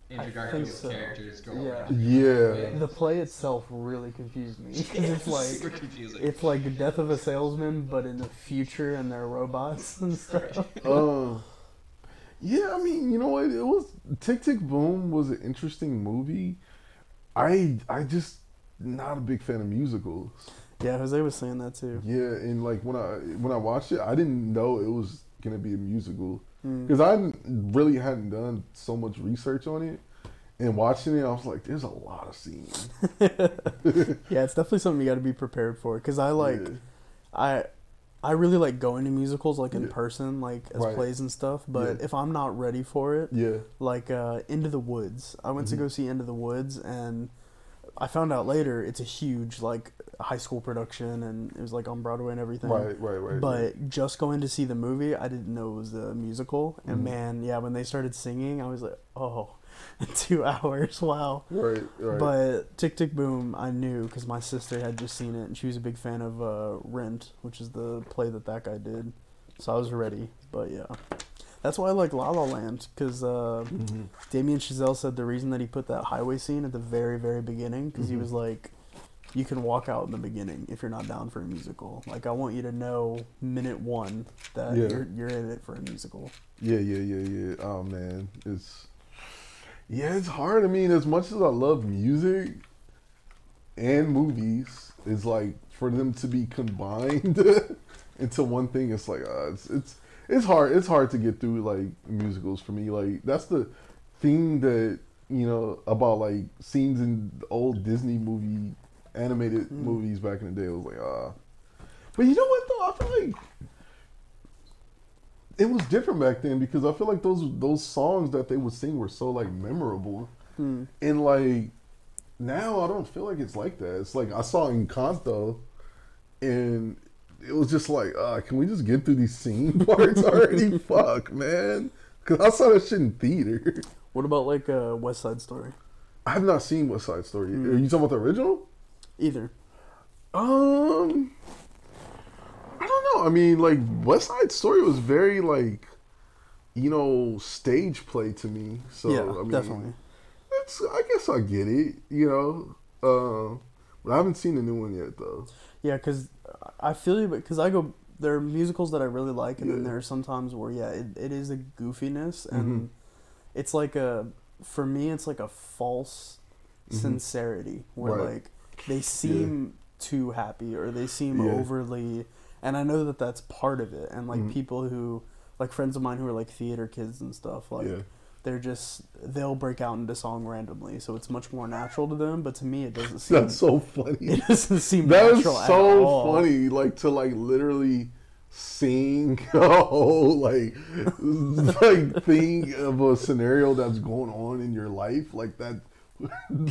Andrew I think Garfield's so. character's girlfriend. yeah. The play itself really confused me because it's like super confusing. it's like the death of a salesman, but in the future, and they're robots and stuff. Uh, yeah, I mean, you know what? It was Tick Tick Boom was an interesting movie. I I just not a big fan of musicals. Yeah, Jose was saying that too. Yeah, and like when I when I watched it, I didn't know it was gonna be a musical. Mm. because I really hadn't done so much research on it. And watching it, I was like, "There's a lot of scenes." yeah, it's definitely something you got to be prepared for. Because I like, Yeah. I, I really like going to musicals like in Yeah. person, like as Right. plays and stuff. But Yeah. if I'm not ready for it, Yeah, like uh, Into the Woods, I went to Mhm. go see Into the Woods, and I found out later it's a huge like high school production, and it was like on Broadway and everything. right, right, right. But just going to see the movie, I didn't know it was a musical. And Mhm. man, yeah, when they started singing, I was like, oh, two hours, wow. right, right. But Tick Tick Boom, I knew because my sister had just seen it, and she was a big fan of uh, Rent, which is the play that that guy did. So I was ready. But yeah, that's why I like La La Land because uh, Mhm. Damien Chazelle said the reason that he put that highway scene at the very, very beginning because he Mhm. was like, you can walk out in the beginning if you're not down for a musical. Like I want you to know minute one that Yeah. you're you're in it for a musical. Yeah, yeah, yeah, yeah. Oh man, it's yeah, it's hard. I mean, as much as I love music and movies, it's like for them to be combined into one thing. It's like uh, it's it's it's hard. It's hard to get through like musicals for me. Like that's the thing that you know about like scenes in old Disney movie animated Mm. movies back in the day. It was like ah. But you know what though? I feel like it was different back then because I feel like those those songs that they would sing were so like memorable. Hmm. And like now I don't feel like it's like that. It's like I saw Encanto and it was just like, uh, can we just get through these scene parts already? Fuck, man. Cause I saw that shit in theater. What about like uh, West Side Story? I have not seen West Side Story. Hmm. Are you talking about the original? Either. Um, know. I mean, like West Side Story was very like, you know, stage play to me. So yeah, I mean, definitely. It's, I guess I get it. You know, uh, but I haven't seen the new one yet though. Yeah, because I feel you, because I go. There are musicals that I really like, and then there are sometimes where yeah, it, it is a goofiness, and Mhm. it's like a for me, it's like a false Mhm. sincerity where Right. like they seem too happy or they seem Yeah. overly, and I know that that's part of it, and like Mhm. people who like friends of mine who are like theater kids and stuff like. yeah, They're just they'll break out into song randomly, so it's much more natural to them. But to me, it doesn't seem that's so funny. it doesn't seem That is so funny. Like to like literally sing a whole like like thing of a scenario that's going on in your life like that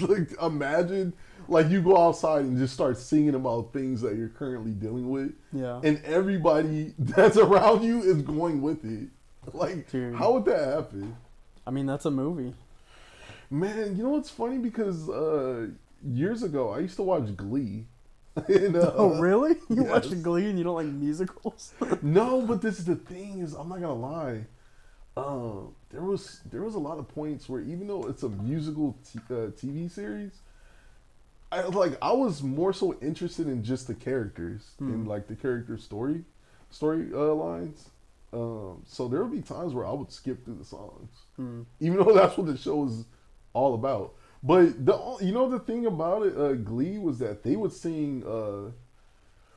like imagine like you go outside and just start singing about things that you're currently dealing with Yeah. and everybody that's around you is going with it like Dude. how would that happen I mean, that's a movie. man you know what's funny because uh years ago i used to watch glee and, uh, Oh, really? You yes. watch Glee and you don't like musicals? No, but this is the thing is I'm not gonna lie. Um, there was there was a lot of points where even though it's a musical t- uh, TV series, I like I was more so interested in just the characters and like the character story story uh, lines. Um, so there would be times where I would skip through the songs, Mm. even though that's what the show is all about. But the you know the thing about it, uh, Glee was that they would sing uh,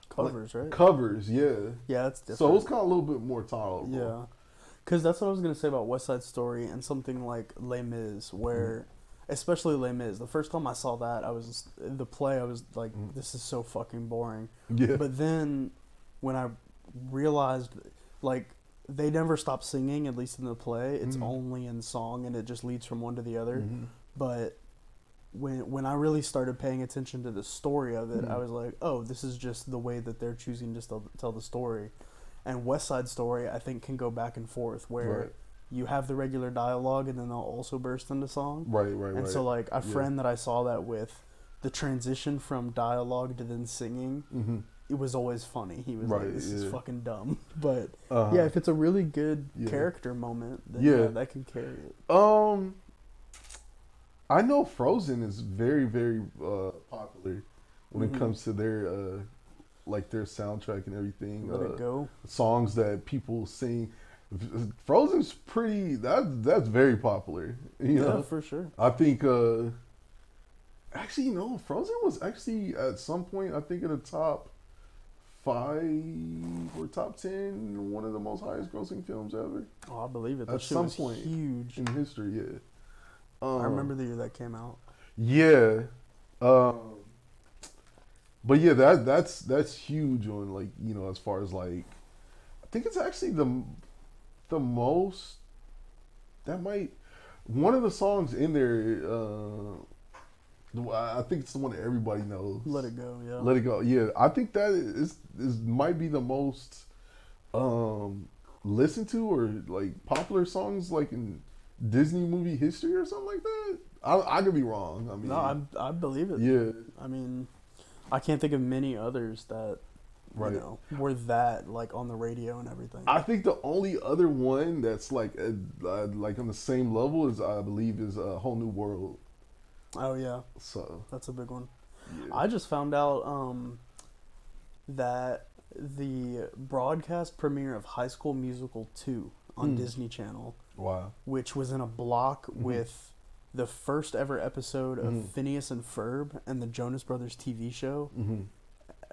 Covers, right? covers, yeah. yeah, it's different. So it was kind of a little bit more tolerable. Yeah, because that's what I was gonna say about West Side Story and something like Les Mis, where, especially Les Mis. The first time I saw that, I was the play. I was like, this is so fucking boring. Yeah. But then, when I realized, like, they never stop singing. At least in the play, it's Mhm. only in song, and it just leads from one to the other. Mhm. But when when I really started paying attention to the story of it, I Mhm. was like, oh, this is just the way that they're choosing to tell, tell the story. And West Side Story, I think, can go back and forth where Right. You have the regular dialogue and then they'll also burst into song. Right, right, right. And right. so, like, a Yeah. friend that I saw that with, the transition from dialogue to then singing, Mhm. it was always funny. He was Right, like, this is fucking dumb. But Uh-huh. yeah, if it's a really good Yeah. character moment, then Yeah. yeah, that can carry it. Um, I know Frozen is very, very uh, popular when Mhm. it comes to their uh, like their soundtrack and everything. Let uh, it go. Songs that people sing. Frozen's pretty. That that's very popular. You Yeah, know, for sure. I think. uh Actually, no. Frozen was actually at some point. I think in the top five or top ten, one of the most highest grossing films ever Oh, I believe it. That At some point huge. in history. Yeah. Um, I remember the year that came out. Yeah. Um, but yeah, that that's that's huge on like you know as far as like I think it's actually the the most that might one of the songs in there. Uh, I think it's the one that everybody knows. Let it go. Yeah. Let it go. Yeah, I think that is is might be the most um listened to or like popular songs like in Disney movie history or something like that. I I could be wrong. I mean, no, I I believe it. yeah, I mean, I can't think of many others that Right. you know were that like on the radio and everything. I think the only other one that's like uh, uh, like on the same level is I believe is a whole new world. oh yeah, So that's a big one. yeah. I just found out um, that the broadcast premiere of High School Musical 2 on Hmm. Disney Channel, wow. which was in a block with the first ever episode of Mhm. Phineas and Ferb and the Jonas Brothers TV show. hmm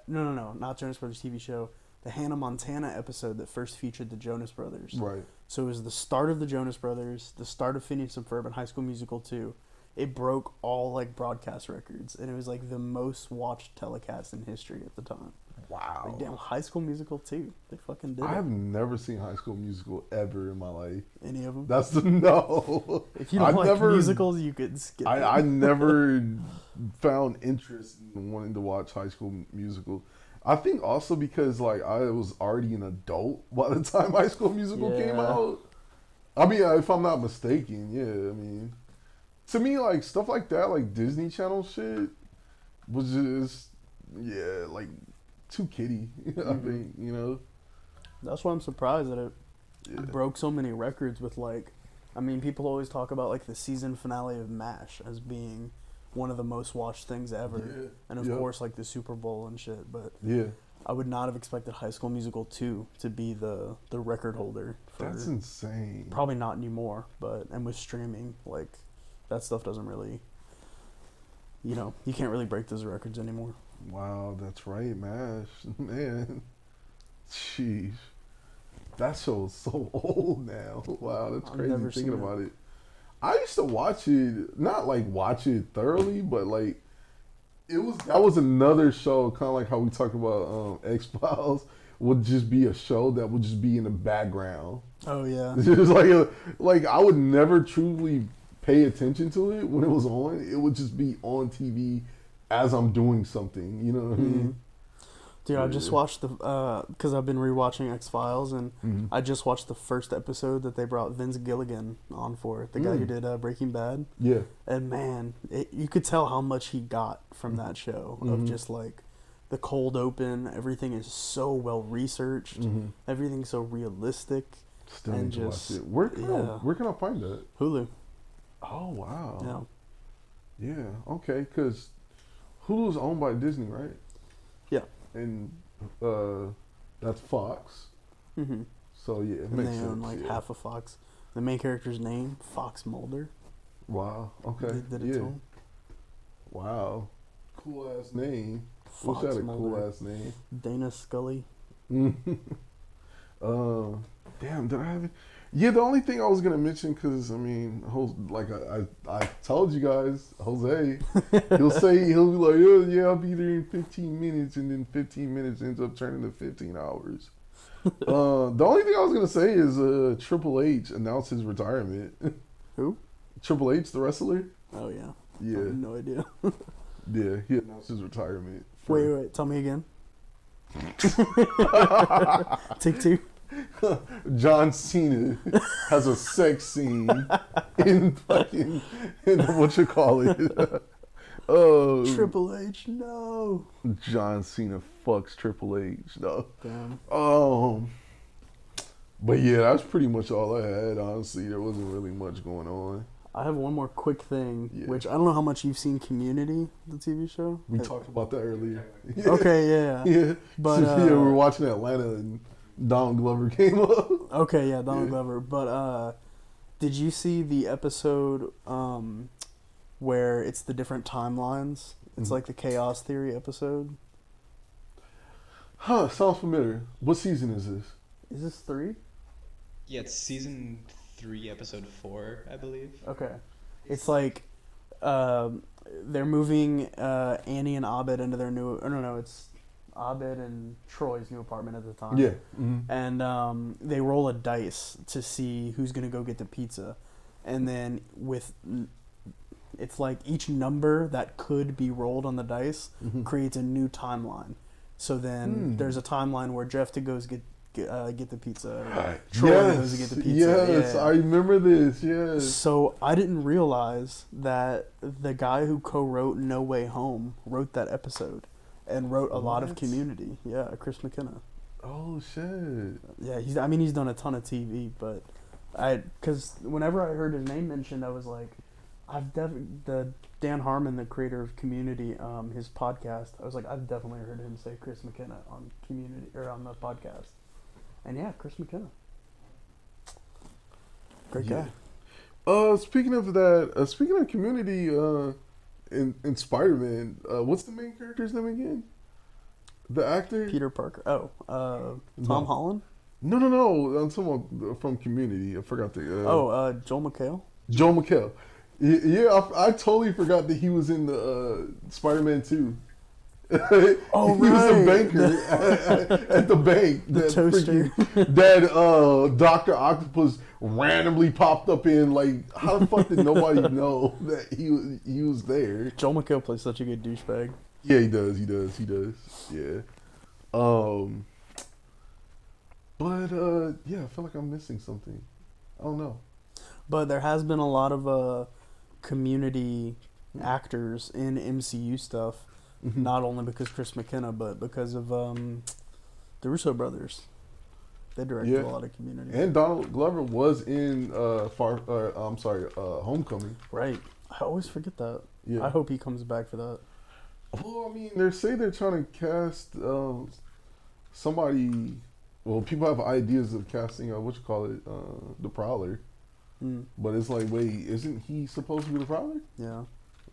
No, no, no, not Jonas Brothers TV show. The Hannah Montana episode that first featured the Jonas Brothers. Right. So it was the start of the Jonas Brothers, the start of Phineas and Ferb, and High School Musical 2. It broke all like broadcast records, and it was like the most watched telecast in history at the time. Wow. Like damn, High School Musical 2. They fucking did I have it. never seen High School Musical ever in my life. Any of them? That's the no. if you don't I've like never- musicals, you could skip. I. I never found interest in wanting to watch High School Musical. I think also because like I was already an adult by the time High School Musical came out. I mean, uh, if I'm not mistaken, yeah. I mean, to me, like stuff like that, like Disney Channel shit, was just yeah, like too kiddie. I Mhm. think you know. That's why I'm surprised that it Yeah. broke so many records with like I mean people always talk about like the season finale of MASH as being one of the most watched things ever. Yeah. And of Yep. course like the Super Bowl and shit, but Yeah, I would not have expected High School Musical 2 to be the the record holder for that's insane. probably not anymore, but and with streaming like that stuff doesn't really you know, you can't really break those records anymore. Wow, that's right, Mash. Man. Jeez. That show's so old now. Wow, that's I've crazy thinking seen it. about it. I used to watch it, not like watch it thoroughly, but like it was that was another show, kind of like how we talk about um, X Files, would just be a show that would just be in the background. Oh yeah. Just like a, like I would never truly pay attention to it when it was on. It would just be on TV as I'm doing something. You know what I mean? Dude, I just watched the because I've been rewatching X Files and Mhm. I just watched the first episode that they brought Vince Gilligan on for the guy who Mm. did uh, Breaking Bad, Yeah. and man, it, you could tell how much he got from that show of Mhm. just like the cold open. Everything is so well researched. Mhm. Everything's so realistic. Still And just-. Where can I, where can I find that? Hulu. Oh wow. Yeah. Yeah. Okay. Because Hulu's owned by Disney, right? Yeah. And uh, that's Fox. Mm-hmm. So yeah, it And makes they sense. own like yeah. half of Fox. The main character's name, Fox Mulder. Wow. Okay. Did, did yeah. Wow. Cool ass name. Wish Fox I had a cool ass name. Dana Scully. uh, damn, did I have it? Yeah, the only thing I was gonna mention, cause I mean, like I, I, I told you guys, Jose, he'll say he'll be like, oh, yeah, I'll be there in 15 minutes, and then 15 minutes ends up turning to 15 hours. uh, the only thing I was gonna say is, uh, Triple H announced his retirement. Who? Triple H, the wrestler. Oh yeah. I Yeah, no idea. yeah, he announced his retirement. Wait, wait, tell me again. Take two. John Cena has a sex scene in fucking in what you call it. Oh, Triple H, no. John Cena fucks Triple H though. Damn. Um, but yeah, that's pretty much all I had. Honestly, there wasn't really much going on. I have one more quick thing, Yeah. which I don't know how much you've seen Community, the TV show. We Uh, talked about that earlier. Okay, yeah. yeah, But, yeah, we uh, were watching Atlanta and Don Glover came up. Okay, yeah, Don Yeah. Glover. But uh, did you see the episode um, where it's the different timelines? It's Mhm. like the chaos theory episode. Huh? Sounds familiar. What season is this? Is this three? Yeah, it's season three, episode four, I believe. Okay. It's like um, they're moving uh, Annie and Abed into their new. I don't know. It's Abed and Troy's new apartment at the time. Yeah. hmm And um, they roll a dice to see who's gonna go get the pizza, and then with. It's like each number that could be rolled on the dice Mhm. creates a new timeline. So then Hmm. there's a timeline where Jeff to goes get get, uh, get the pizza. Troy goes to get the pizza. Yes, Yeah. I remember this. Yes. So I didn't realize that the guy who co-wrote No Way Home wrote that episode and wrote a lot of Community. Yeah, Chris McKenna. Oh shit. Yeah, he's. I mean, he's done a ton of TV, but I because whenever I heard his name mentioned, I was like, I've definitely the Dan Harmon, the creator of Community, um, his podcast. I was like, I've definitely heard him say Chris McKenna on Community or on the podcast, and yeah, Chris McKenna, great Yeah. guy. Uh, speaking of that, uh, speaking of community, uh, in in Spider Man, uh, what's the main character's name again? The actor? Peter Parker. Oh, uh, No. Tom Holland. No, no, no. I'm about from Community. I forgot the. Uh, Oh, uh, Joel McHale. Joe McHale. Yeah, I, I totally forgot that he was in the uh, Spider Man Two. Oh, he was a right. banker at, at the bank. The that toaster. freaking- that uh, Doctor Octopus randomly popped up in. Like, how the fuck did nobody know that he was he was there? Joel McHale plays such a good douchebag. Yeah, he does. He does. He does. Yeah. Um. But uh, yeah, I feel like I'm missing something. I don't know. But there has been a lot of uh, community actors in MCU stuff, Mhm. not only because Chris McKenna, but because of um, the Russo brothers. They directed Yeah. a lot of community. And Donald Glover was in uh, Far. Uh, I'm sorry, uh, Homecoming. right. I always forget that. Yeah. I hope he comes back for that. Well, I mean, they say they're trying to cast um, somebody. Well, people have ideas of casting. Uh, what you call it, uh, the Prowler. Mm, But it's like, wait, isn't he supposed to be the Prowler? yeah.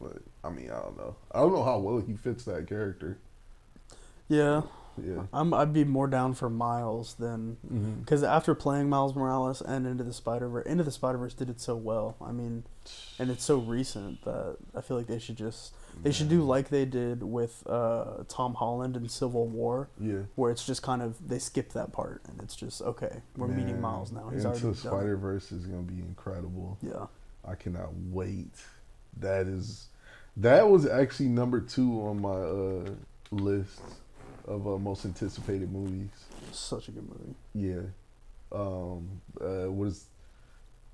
But I mean, I don't know. I don't know how well he fits that character. Yeah. Yeah. I'm I'd be more down for Miles than Mm-hmm. because after playing Miles Morales and Into the Spider Verse, Into the Spider Verse did it so well. I mean, and it's so recent that I feel like they should just they should do like they did with uh, Tom Holland in Civil War, Yeah. where it's just kind of they skip that part and it's just okay, we're meeting Miles now. He's Into. Spider Verse is gonna be incredible. Yeah, I cannot wait. That is, that was actually number two on my uh, list of uh, most anticipated movies. such a good movie. Yeah. Um. Uh. What is?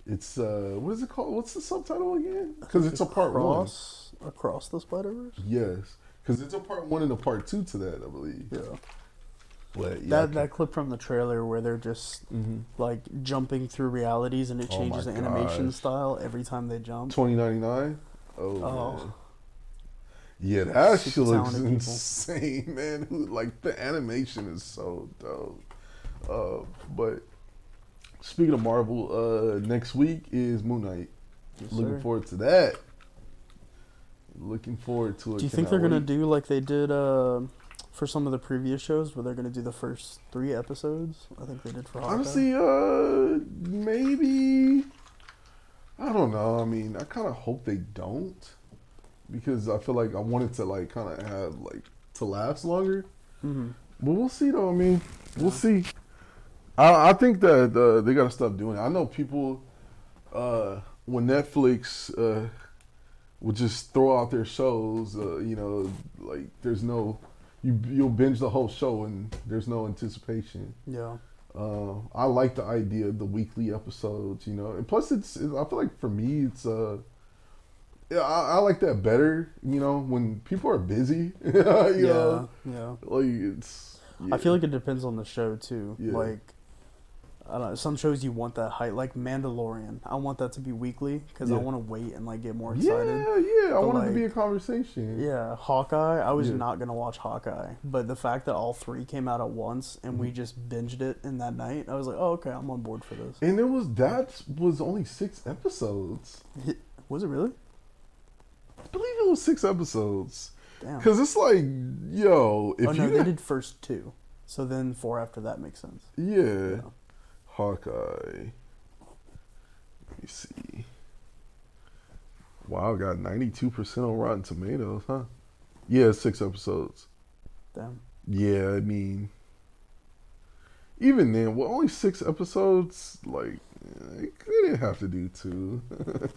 It's uh. What is it called? What's the subtitle again? Because it's a part one. Across, Across the Spider Verse. Yes. Because it's a part one and a part two to that, I believe. Yeah. But yeah. that that clip from the trailer where they're just hmm like jumping through realities and it Oh changes my the animation gosh. style every time they jump. Twenty ninety nine. Oh. Oh. Yeah, that shit looks people. insane, man. Who- Like the animation is so dope. Uh, but speaking of Marvel, uh, next week is Moon Knight. Yes, Looking sir. forward to that. Looking forward to it. Do you think they're gonna do like they did uh, for some of the previous shows, where they're gonna do the first three episodes? I think they did for Hawkeye. Honestly, uh, maybe. I don't know. I mean, I kind of hope they don't, because I feel like I wanted to like kind of have like to last longer. hmm But we'll see, though. I mean, we'll see. I, I think that uh, they got to stop doing it. I know people uh, when Netflix uh, would just throw out their shows. Uh, you know, like there's no you you'll binge the whole show and there's no anticipation. Yeah, Uh, I like the idea of the weekly episodes, you know, and plus it's, it, I feel like for me it's uh, yeah, I, I like that better, you know, when people are busy, you yeah, know, yeah. like it's. I feel like it depends on the show too. Yeah. Like, I don't know. Some shows you want that height, like Mandalorian. I want that to be weekly because I want to wait and like get more excited. yeah, I But, want it to be a conversation. Yeah, Hawkeye. I was Yeah. not gonna watch Hawkeye, but the fact that all three came out at once and Mm-hmm. we just binged it in that night, I was like, oh okay, I'm on board for this. And it was that was only six episodes. Was it really? I believe it was six episodes. Damn. Cause it's like, yo, if oh you no, they did first two, so then four after that makes sense. yeah, Yeah. Hawkeye. Let me see. Wow, got ninety two percent on Rotten Tomatoes, huh? Yeah, six episodes. Damn. Yeah, I mean, even then, well, only six episodes. Like, eh, they didn't have to do two.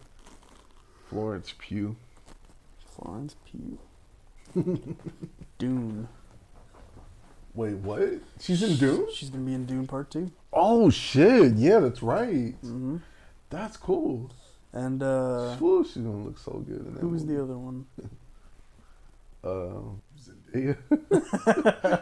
Florence Pugh. Florence Pugh. Dune. Wait, what? She's in Dune? She's gonna be in Dune Part Two. Oh shit! Yeah, that's right. hmm That's cool. And uh, Whew, she's gonna look so good in that. who was movie. the other one? Um, Zendaya.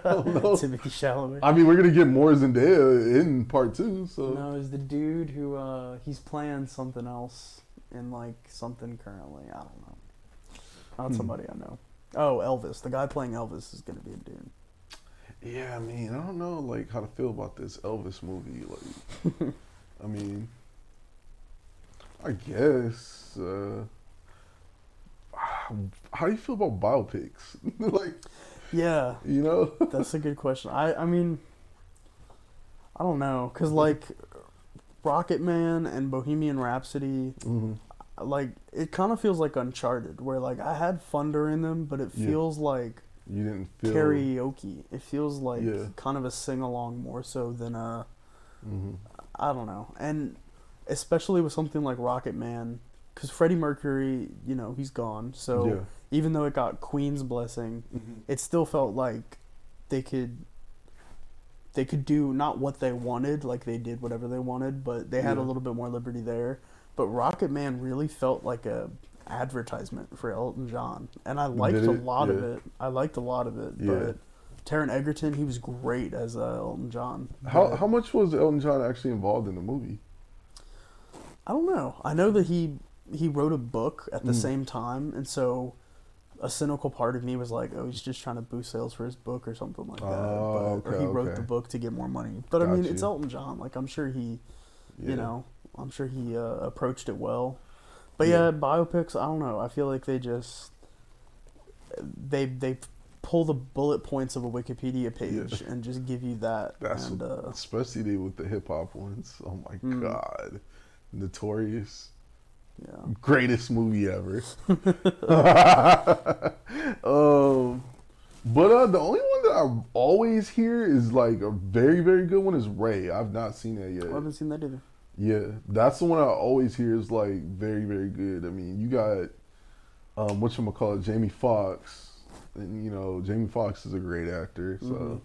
I don't know. Timothée Chalamet. I mean, we're gonna get more Zendaya in part two. So No, is the dude who uh he's playing something else in like something currently. I don't know. Not Hmm. somebody I know. Oh, Elvis. The guy playing Elvis is gonna be in Dune. yeah, I mean, I don't know like how to feel about this Elvis movie. Like, I mean, I guess. Uh, how do you feel about biopics? like, Yeah, you know? that's a good question. I I mean, I don't know, cause like Rocket Man and Bohemian Rhapsody, hmm like it kind of feels like Uncharted, where like I had fun during them, but it Yeah. feels like You didn't feel karaoke. It feels like Yeah. kind of a sing along more so than a. hmm I don't know. And especially with something like Rocket Man, because Freddie Mercury, you know, he's gone. So yeah. even though it got Queen's blessing, Mhm. it still felt like they could. They could do not what they wanted, like they did whatever they wanted, but they had a little bit more liberty there. But Rocket Man really felt like a advertisement for Elton John, and I liked a lot of it. I liked a lot of it, Yeah. but Taron Egerton, he was great as uh, Elton John. How how much was Elton John actually involved in the movie? I don't know. I know that he he wrote a book at the Mm. same time, and so a cynical part of me was like, "Oh, he's just trying to boost sales for his book or something like that." Oh, but, or okay, he wrote okay. the book to get more money. But I mean, Got it's. Elton John. Like I'm sure he, Yeah. you know, I'm sure he uh, approached it well. But Yeah. yeah. biopics. I don't know. I feel like they just they they pull the bullet points of a Wikipedia page Yeah. and just give you that. That's and, uh, especially with the hip hop ones. Oh my Mm. god, Notorious, yeah. greatest movie ever. um, but uh, the only one that I always hear is like a very very good one is Ray. I've not seen that yet. I haven't seen that either. Yeah, that's the one I always hear is like very very good. I mean, you got um, what you call it, Jamie Foxx, and you know Jamie Foxx is a great actor. So,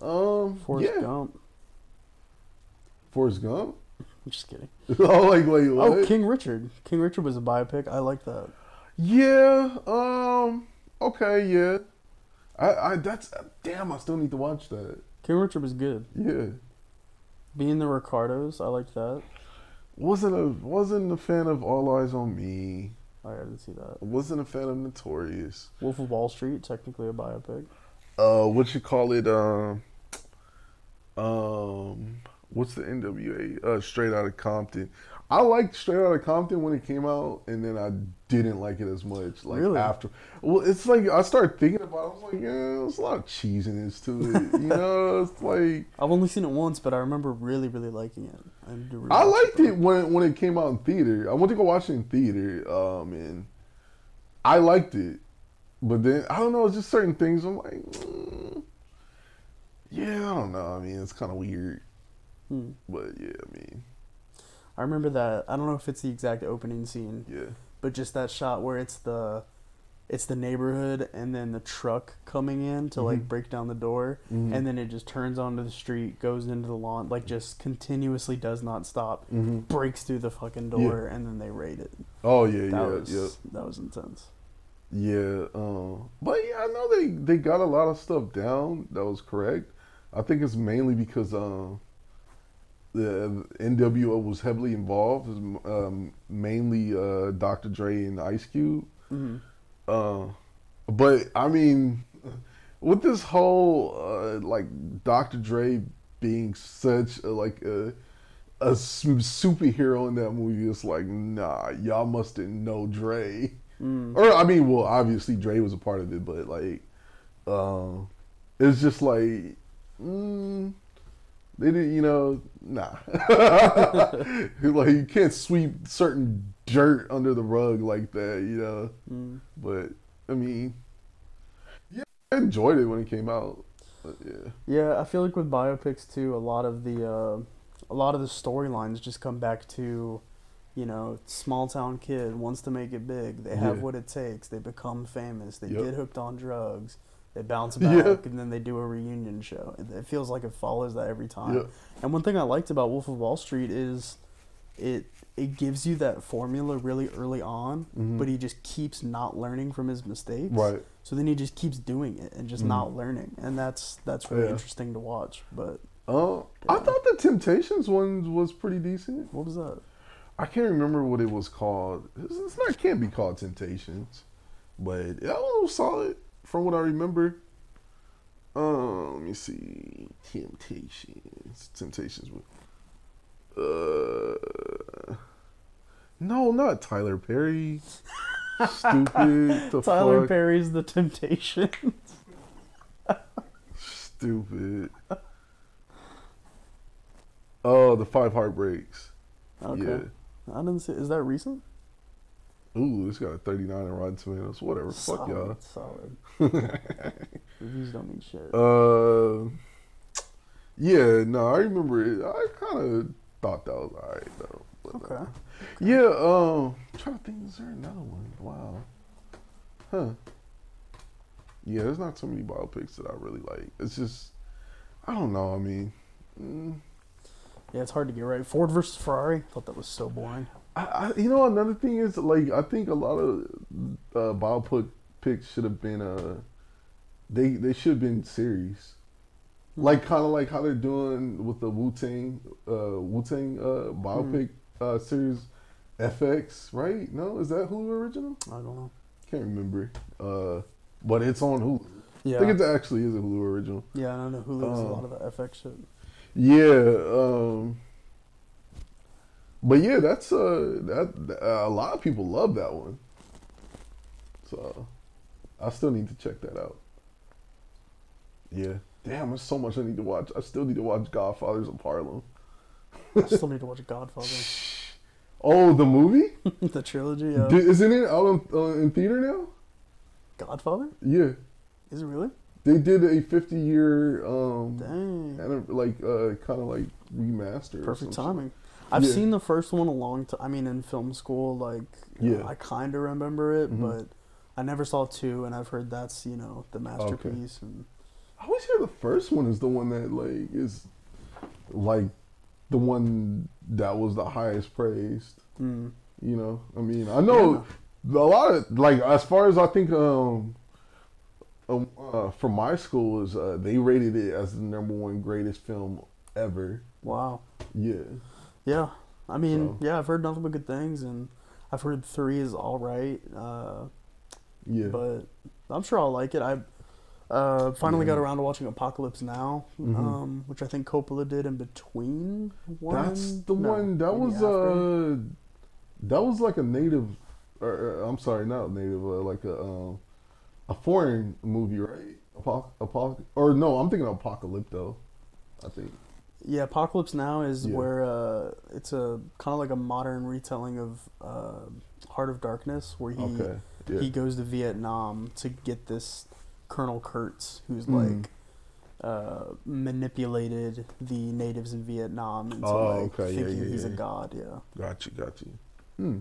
um, Forrest yeah, Gump. Forrest Gump. I'm just kidding. oh, like wait, what? Oh, King Richard. King Richard was a biopic. I like that. Yeah. Um. Okay. Yeah. I. I. That's. Damn. I still need to watch that. King Richard was good. Yeah. Being the Ricardos, I liked that. Wasn't a. Wasn't a fan of All Eyez on Me. I didn't see that. Wasn't a fan of Notorious. Wolf of Wall Street, technically a biopic. Uh. What you call it? Um. Um. What's the NWA? Uh. Straight Out of Compton. I liked Straight Outta Compton when it came out, and then I didn't like it as much. Like Really? after, well, it's like I started thinking about. it. I was like, yeah, there's a lot of cheesiness to it. You know, it's like I've only seen it once, but I remember really, really liking it. I, need to I liked though. it when when it came out in theater. I went to go watch it in theater, um, and I liked it. But then I don't know, it's just certain things. I'm like, mm, yeah, I don't know. I mean, it's kind of weird, Hmm. but yeah, I mean, I remember that. I don't know if it's the exact opening scene, yeah, but just that shot where it's the it's the neighborhood and then the truck coming in to like Mhm. break down the door Mhm. and then it just turns onto the street goes into the lawn like just continuously does not stop hmm breaks through the fucking door and then they raid it oh yeah, that yeah, was yeah. that was intense Yeah, um, but yeah, I know they they got a lot of stuff down that was correct. I think it's mainly because um, the NWO was heavily involved. Um, mainly uh, Dr. Dre and Ice Cube. hmm Uh, but I mean, with this whole uh, like Dr. Dre being such a, like a superhero in that movie, it's like nah, y'all must didn't know Dre. mm. Or I mean, well, obviously Dre was a part of it, but like, um, it's just like, mm, they didn't, you know, nah. like you can't sweep certain dirt under the rug like that, you know. Mm. But I mean, yeah, I enjoyed it when it came out. Yeah, Yeah, I feel like with biopics too, a lot of the uh, a lot of the storylines just come back to, you know, small town kid wants to make it big. They have Yeah. what it takes. They become famous. They Yep. get hooked on drugs. They bounce Yeah. back, and then they do a reunion show. It, it feels like it follows that every time. yeah, And one thing I liked about Wolf of Wall Street is it it gives you that formula really early on, Mhm. but he just keeps not learning from his mistakes. right. So then he just keeps doing it and just Mhm. not learning, and that's that's really Yeah. interesting to watch. But Uh, I thought the Temptations one was pretty decent. what was that? I can't remember what it was called. It's, it's not can't be called Temptations, but that one was solid from what I remember. Um, let me see. Temptations. Temptations. With, uh, no, not Tyler Perry. Stupid. The Tyler fuck? Perry's The Temptations. Stupid. Oh, the Five Heartbeats. okay, Yeah. I didn't see. Is that recent? Ooh, it's got a 39 in Rotten Tomatoes. Whatever. Fuck y'all. Solid. Solid. Reviews don't mean shit. Uh, yeah, no, I remember it. I kind of thought that was alright though. But, uh, okay. yeah, um, I'm trying to think. Is there another one? Wow. Huh. Yeah, there's not too many biopics that I really like. It's just, I don't know. I mean, mm, Yeah, it's hard to get right. Ford versus Ferrari. Thought that was so boring. I, you know, another thing is like I think a lot of uh, biopic picks should have been uh, they they should have been series, like kind of like how they're doing with the Wu Tang uh, Wu Tang uh, biopic uh, series, FX, right? No, is that Hulu original? I don't know. Can't remember. Uh, but it's on Hulu. Yeah. I think it actually is a Hulu original. yeah, I know Hulu has a lot of the FX shit. Yeah, um, but yeah, that's uh, that uh, a lot of people love that one. So I still need to check that out. Yeah. Damn, there's so much I need to watch. I still need to watch Godfathers of Harlem. I still need to watch Godfather, Oh, the movie? the trilogy. Yeah. Isn't it out on, uh, in theater now? Godfather? Yeah. Is it really? They did a 50 year, um, Dang. and a, like, uh, kind of like remaster. Perfect timing. I've Yeah. seen the first one a long time. I mean, in film school, like, Yeah. I kind of remember it, Mhm. but I never saw two, and I've heard that's you know the masterpiece. And. I always hear the first one is the one that, like, is like the one that was the highest praised. mm, You know, I mean, I know a lot of like as far as I think um, um uh, from my school is uh, they rated it as the number one greatest film ever. wow. Yeah, Yeah. I mean, So- yeah, I've heard nothing but good things, and I've heard three is all right. Uh, yeah. but I'm sure I'll like it. I uh, finally got around to watching Apocalypse Now, Mhm. um, which I think Coppola did in between one. That's the no, one that was uh that was like a native, or, or, I'm sorry, not native, uh, like a um, a foreign movie, right? Apoc- Apoc- or no, I'm thinking of Apocalypto. I think. Yeah, Apocalypse Now is Yeah. where uh, it's a kind of like a modern retelling of uh, Heart of Darkness, where he Okay. Yeah. he goes to Vietnam to get this Colonel Kurtz, who's Mm. like uh, manipulated the natives in Vietnam into Oh, like okay. Thinking yeah, he's a god. Yeah, got you. Got you. Hmm.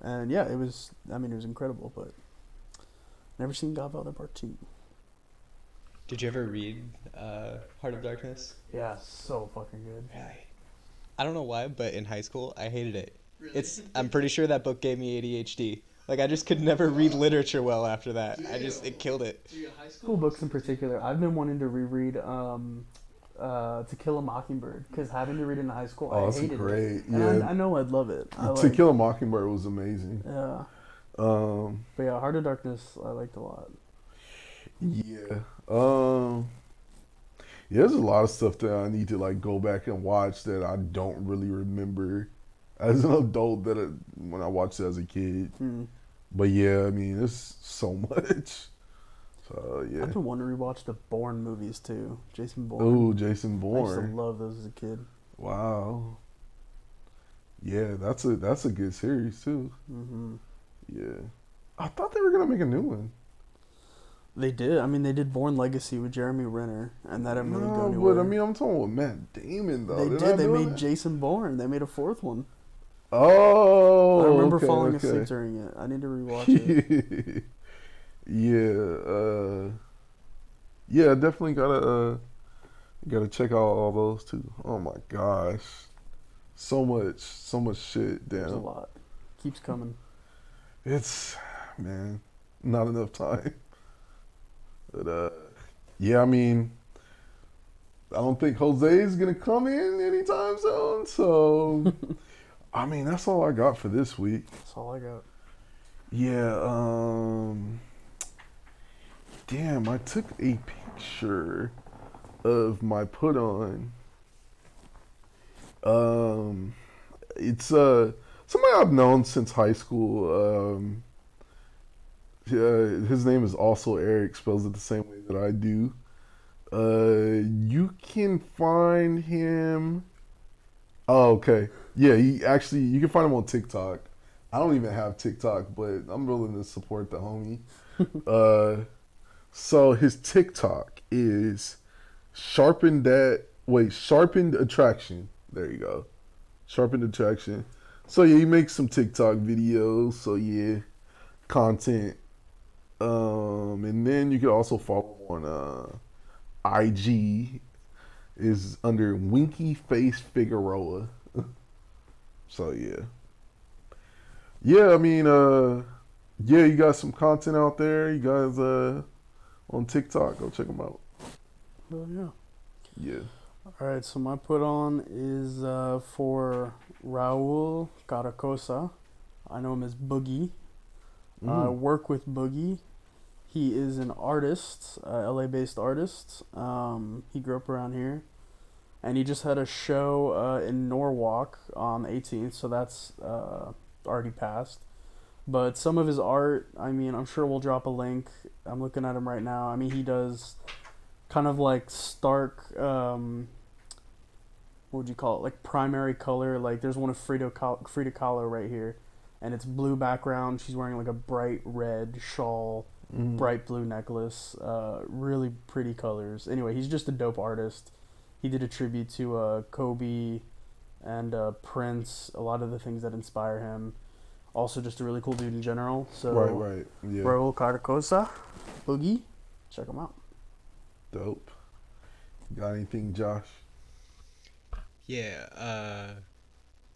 and yeah, it was. I mean, it was incredible, but never seen Godfather Part Two. Did you ever read uh, Heart of Darkness? Yeah, so fucking good. Really? I don't know why, but in high school I hated it. It's I'm pretty sure that book gave me ADHD. Like I just could never read literature well after that. I just it killed it. High School books in particular, I've been wanting to reread um, uh, To Kill a Mockingbird because having to read it in high school, Oh, I that's hated great. it. And Yeah. I, I know I'd love it. I To like, Kill a Mockingbird was amazing. Yeah, Um, but yeah, Heart of Darkness, I liked a lot. yeah. Um, yeah, there's a lot of stuff that I need to like go back and watch that I don't really remember as an adult that I, when I watched it as a kid. Hmm. But yeah, I mean, it's so much. So yeah. I've been wanting to rewatch the Bourne movies too. Jason Bourne. Oh, Jason I used Bourne. to love those as a kid. Wow. Yeah, that's a that's a good series too. hmm Yeah. I thought they were gonna make a new one. They did. I mean, they did Bourne Legacy with Jeremy Renner, and that didn't really go anywhere. but I mean, I'm talking with Matt Damon though. they did. They made that? Jason Bourne. They made a fourth one. Oh, I remember okay, falling okay. asleep during it. I need to rewatch it. yeah, uh, yeah, definitely gotta uh, gotta check out all those too. Oh my gosh, so much, so much shit Damn, There's a lot. Keeps coming. It's man, not enough time. But uh, yeah, I mean, I don't think Jose is gonna come in anytime soon. So, I mean, that's all I got for this week. That's all I got. Yeah, um Damn, I took a picture of my put on. Um it's uh somebody I've known since high school. Um yeah, his name is also Eric, spells it the same way that I do. Uh you can find him Oh, okay. Yeah, he actually you can find him on TikTok. I don't even have TikTok, but I'm willing to support the homie. uh, so his TikTok is sharpened that wait sharpened attraction. There you go, sharpened attraction. So yeah, he makes some TikTok videos. So yeah, content. Um, and then you can also follow on uh, IG is under Winky Face Figueroa. so yeah. Yeah, I mean, uh, yeah, you got some content out there. You guys, uh, on TikTok, go check them out. Oh yeah. Yeah. All right. So my put on is uh, for Raul Caracosa. I know him as Boogie. Uh, Mm. work with Boogie. He is an artist, uh, LA-based artist. Um, he grew up around here, and he just had a show uh, in Norwalk on the 18th. So that's uh, already passed. But some of his art, I mean, I'm sure we'll drop a link. I'm looking at him right now. I mean, he does kind of like stark. Um, what would you call it? Like primary color. Like there's one of Frida Frida Kahlo right here, and it's blue background. She's wearing like a bright red shawl, Mm. bright blue necklace. Uh, really pretty colors. Anyway, he's just a dope artist. He did a tribute to uh, Kobe and uh, Prince. A lot of the things that inspire him. Also, just a really cool dude in general. So, Right, right. Yeah. Raul Carcosa, Boogie, check him out. Dope. Got anything, Josh? Yeah, uh,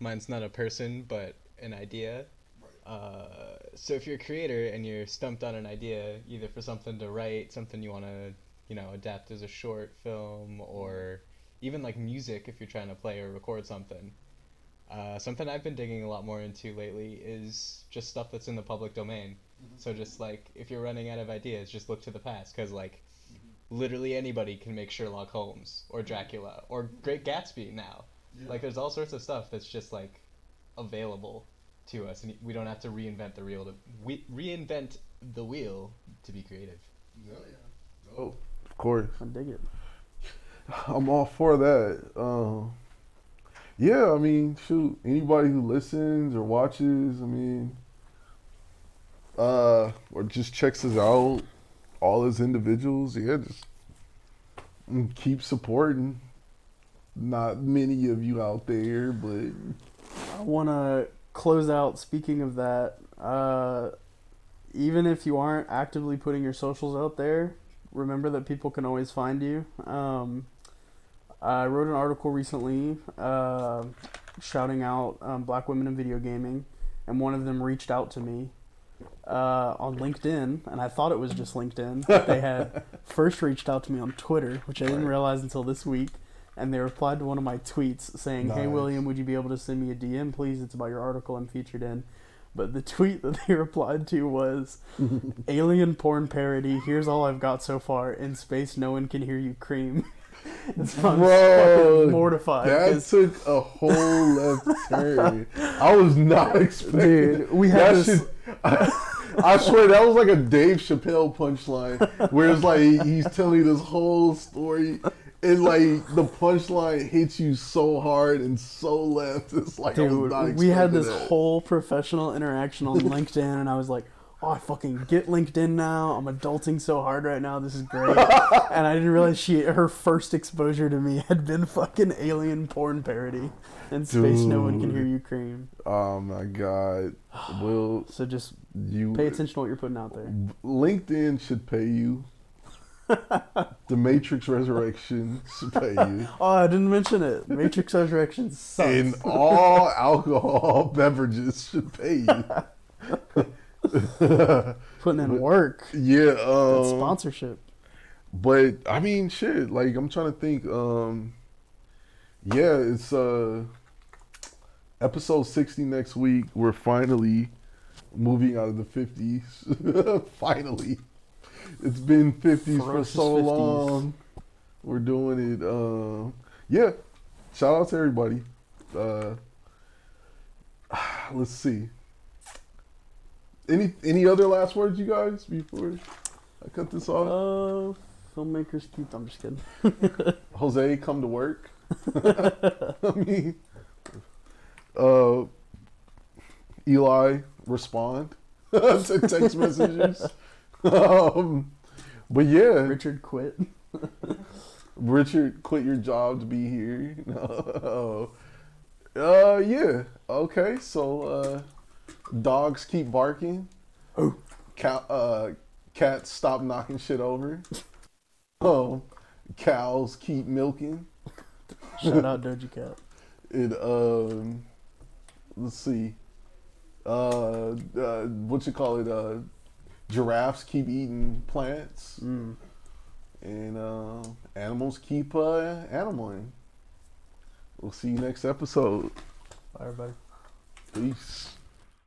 mine's not a person, but an idea. Uh, so if you're a creator and you're stumped on an idea, either for something to write, something you want to, you know, adapt as a short film, or even like music if you're trying to play or record something. Uh, something I've been digging a lot more into lately is just stuff that's in the public domain. So just like if you're running out of ideas, just look to the past because like literally anybody can make Sherlock Holmes or Dracula or Great Gatsby now. Like there's all sorts of stuff that's just like available to us, and we don't have to reinvent the wheel to we, reinvent the wheel to be creative. Oh, yeah. Oh, of course. I dig it. I'm all for that. Um, yeah, I mean, shoot, anybody who listens or watches, I mean, uh, or just checks us out, all as individuals, yeah, just mm, keep supporting. Not many of you out there, but I want to close out. Speaking of that, uh, even if you aren't actively putting your socials out there, remember that people can always find you. Um, I wrote an article recently uh, shouting out um, black women in video gaming, and one of them reached out to me uh, on LinkedIn, and I thought it was just LinkedIn. they had first reached out to me on Twitter, which I didn't realize until this week. And they replied to one of my tweets saying, "Hey William, would you be able to send me a DM, please? It's about your article I'm featured in." But the tweet that they replied to was, "Alien porn parody. Here's all I've got so far. In space, no one can hear you cream." It's so I'm Bro, fucking mortified. that took a whole left turn. I was not expecting. Dude, we had that this- shit- I, I swear that was like a Dave Chappelle punchline, where it's like he's telling you this whole story, and like the punchline hits you so hard and so left. It's like Dude, we had this that. whole professional interaction on LinkedIn, and I was like, "Oh, I fucking get LinkedIn now. I'm adulting so hard right now. This is great." and I didn't realize she her first exposure to me had been fucking alien porn parody. In space, no one can hear you cream. Oh my god, Will So just you pay attention to what you're putting out there. LinkedIn should pay you. the Matrix Resurrection should pay you. Oh, I didn't mention it. Matrix Resurrection sucks. And all alcohol beverages should pay you. Putting in work. yeah, um, sponsorship. but I mean, shit. Like I'm trying to think. Um, yeah, it's uh, episode 60 next week. We're finally moving out of the 50s. finally, it's been 50s for so 50s. long. We're doing it. Uh, yeah, shout out to everybody. Uh, let's see. Any any other last words, you guys, before I cut this off? Uh, filmmakers keep. I'm just kidding. Jose, come to work. I mean, uh, Eli, respond to text messages. Um, but yeah, Richard quit. Richard, quit your job to be here. No. uh, yeah. Okay, so uh, dogs keep barking. Oh. Cow, uh, cats stop knocking shit over. Oh, cows keep milking. Shout out Doja Cat. It um, let's see. Uh, uh, what you call it? Uh, giraffes keep eating plants, Mm. and uh, animals keep uh, animaling. We'll see you next episode. Bye, everybody. Peace.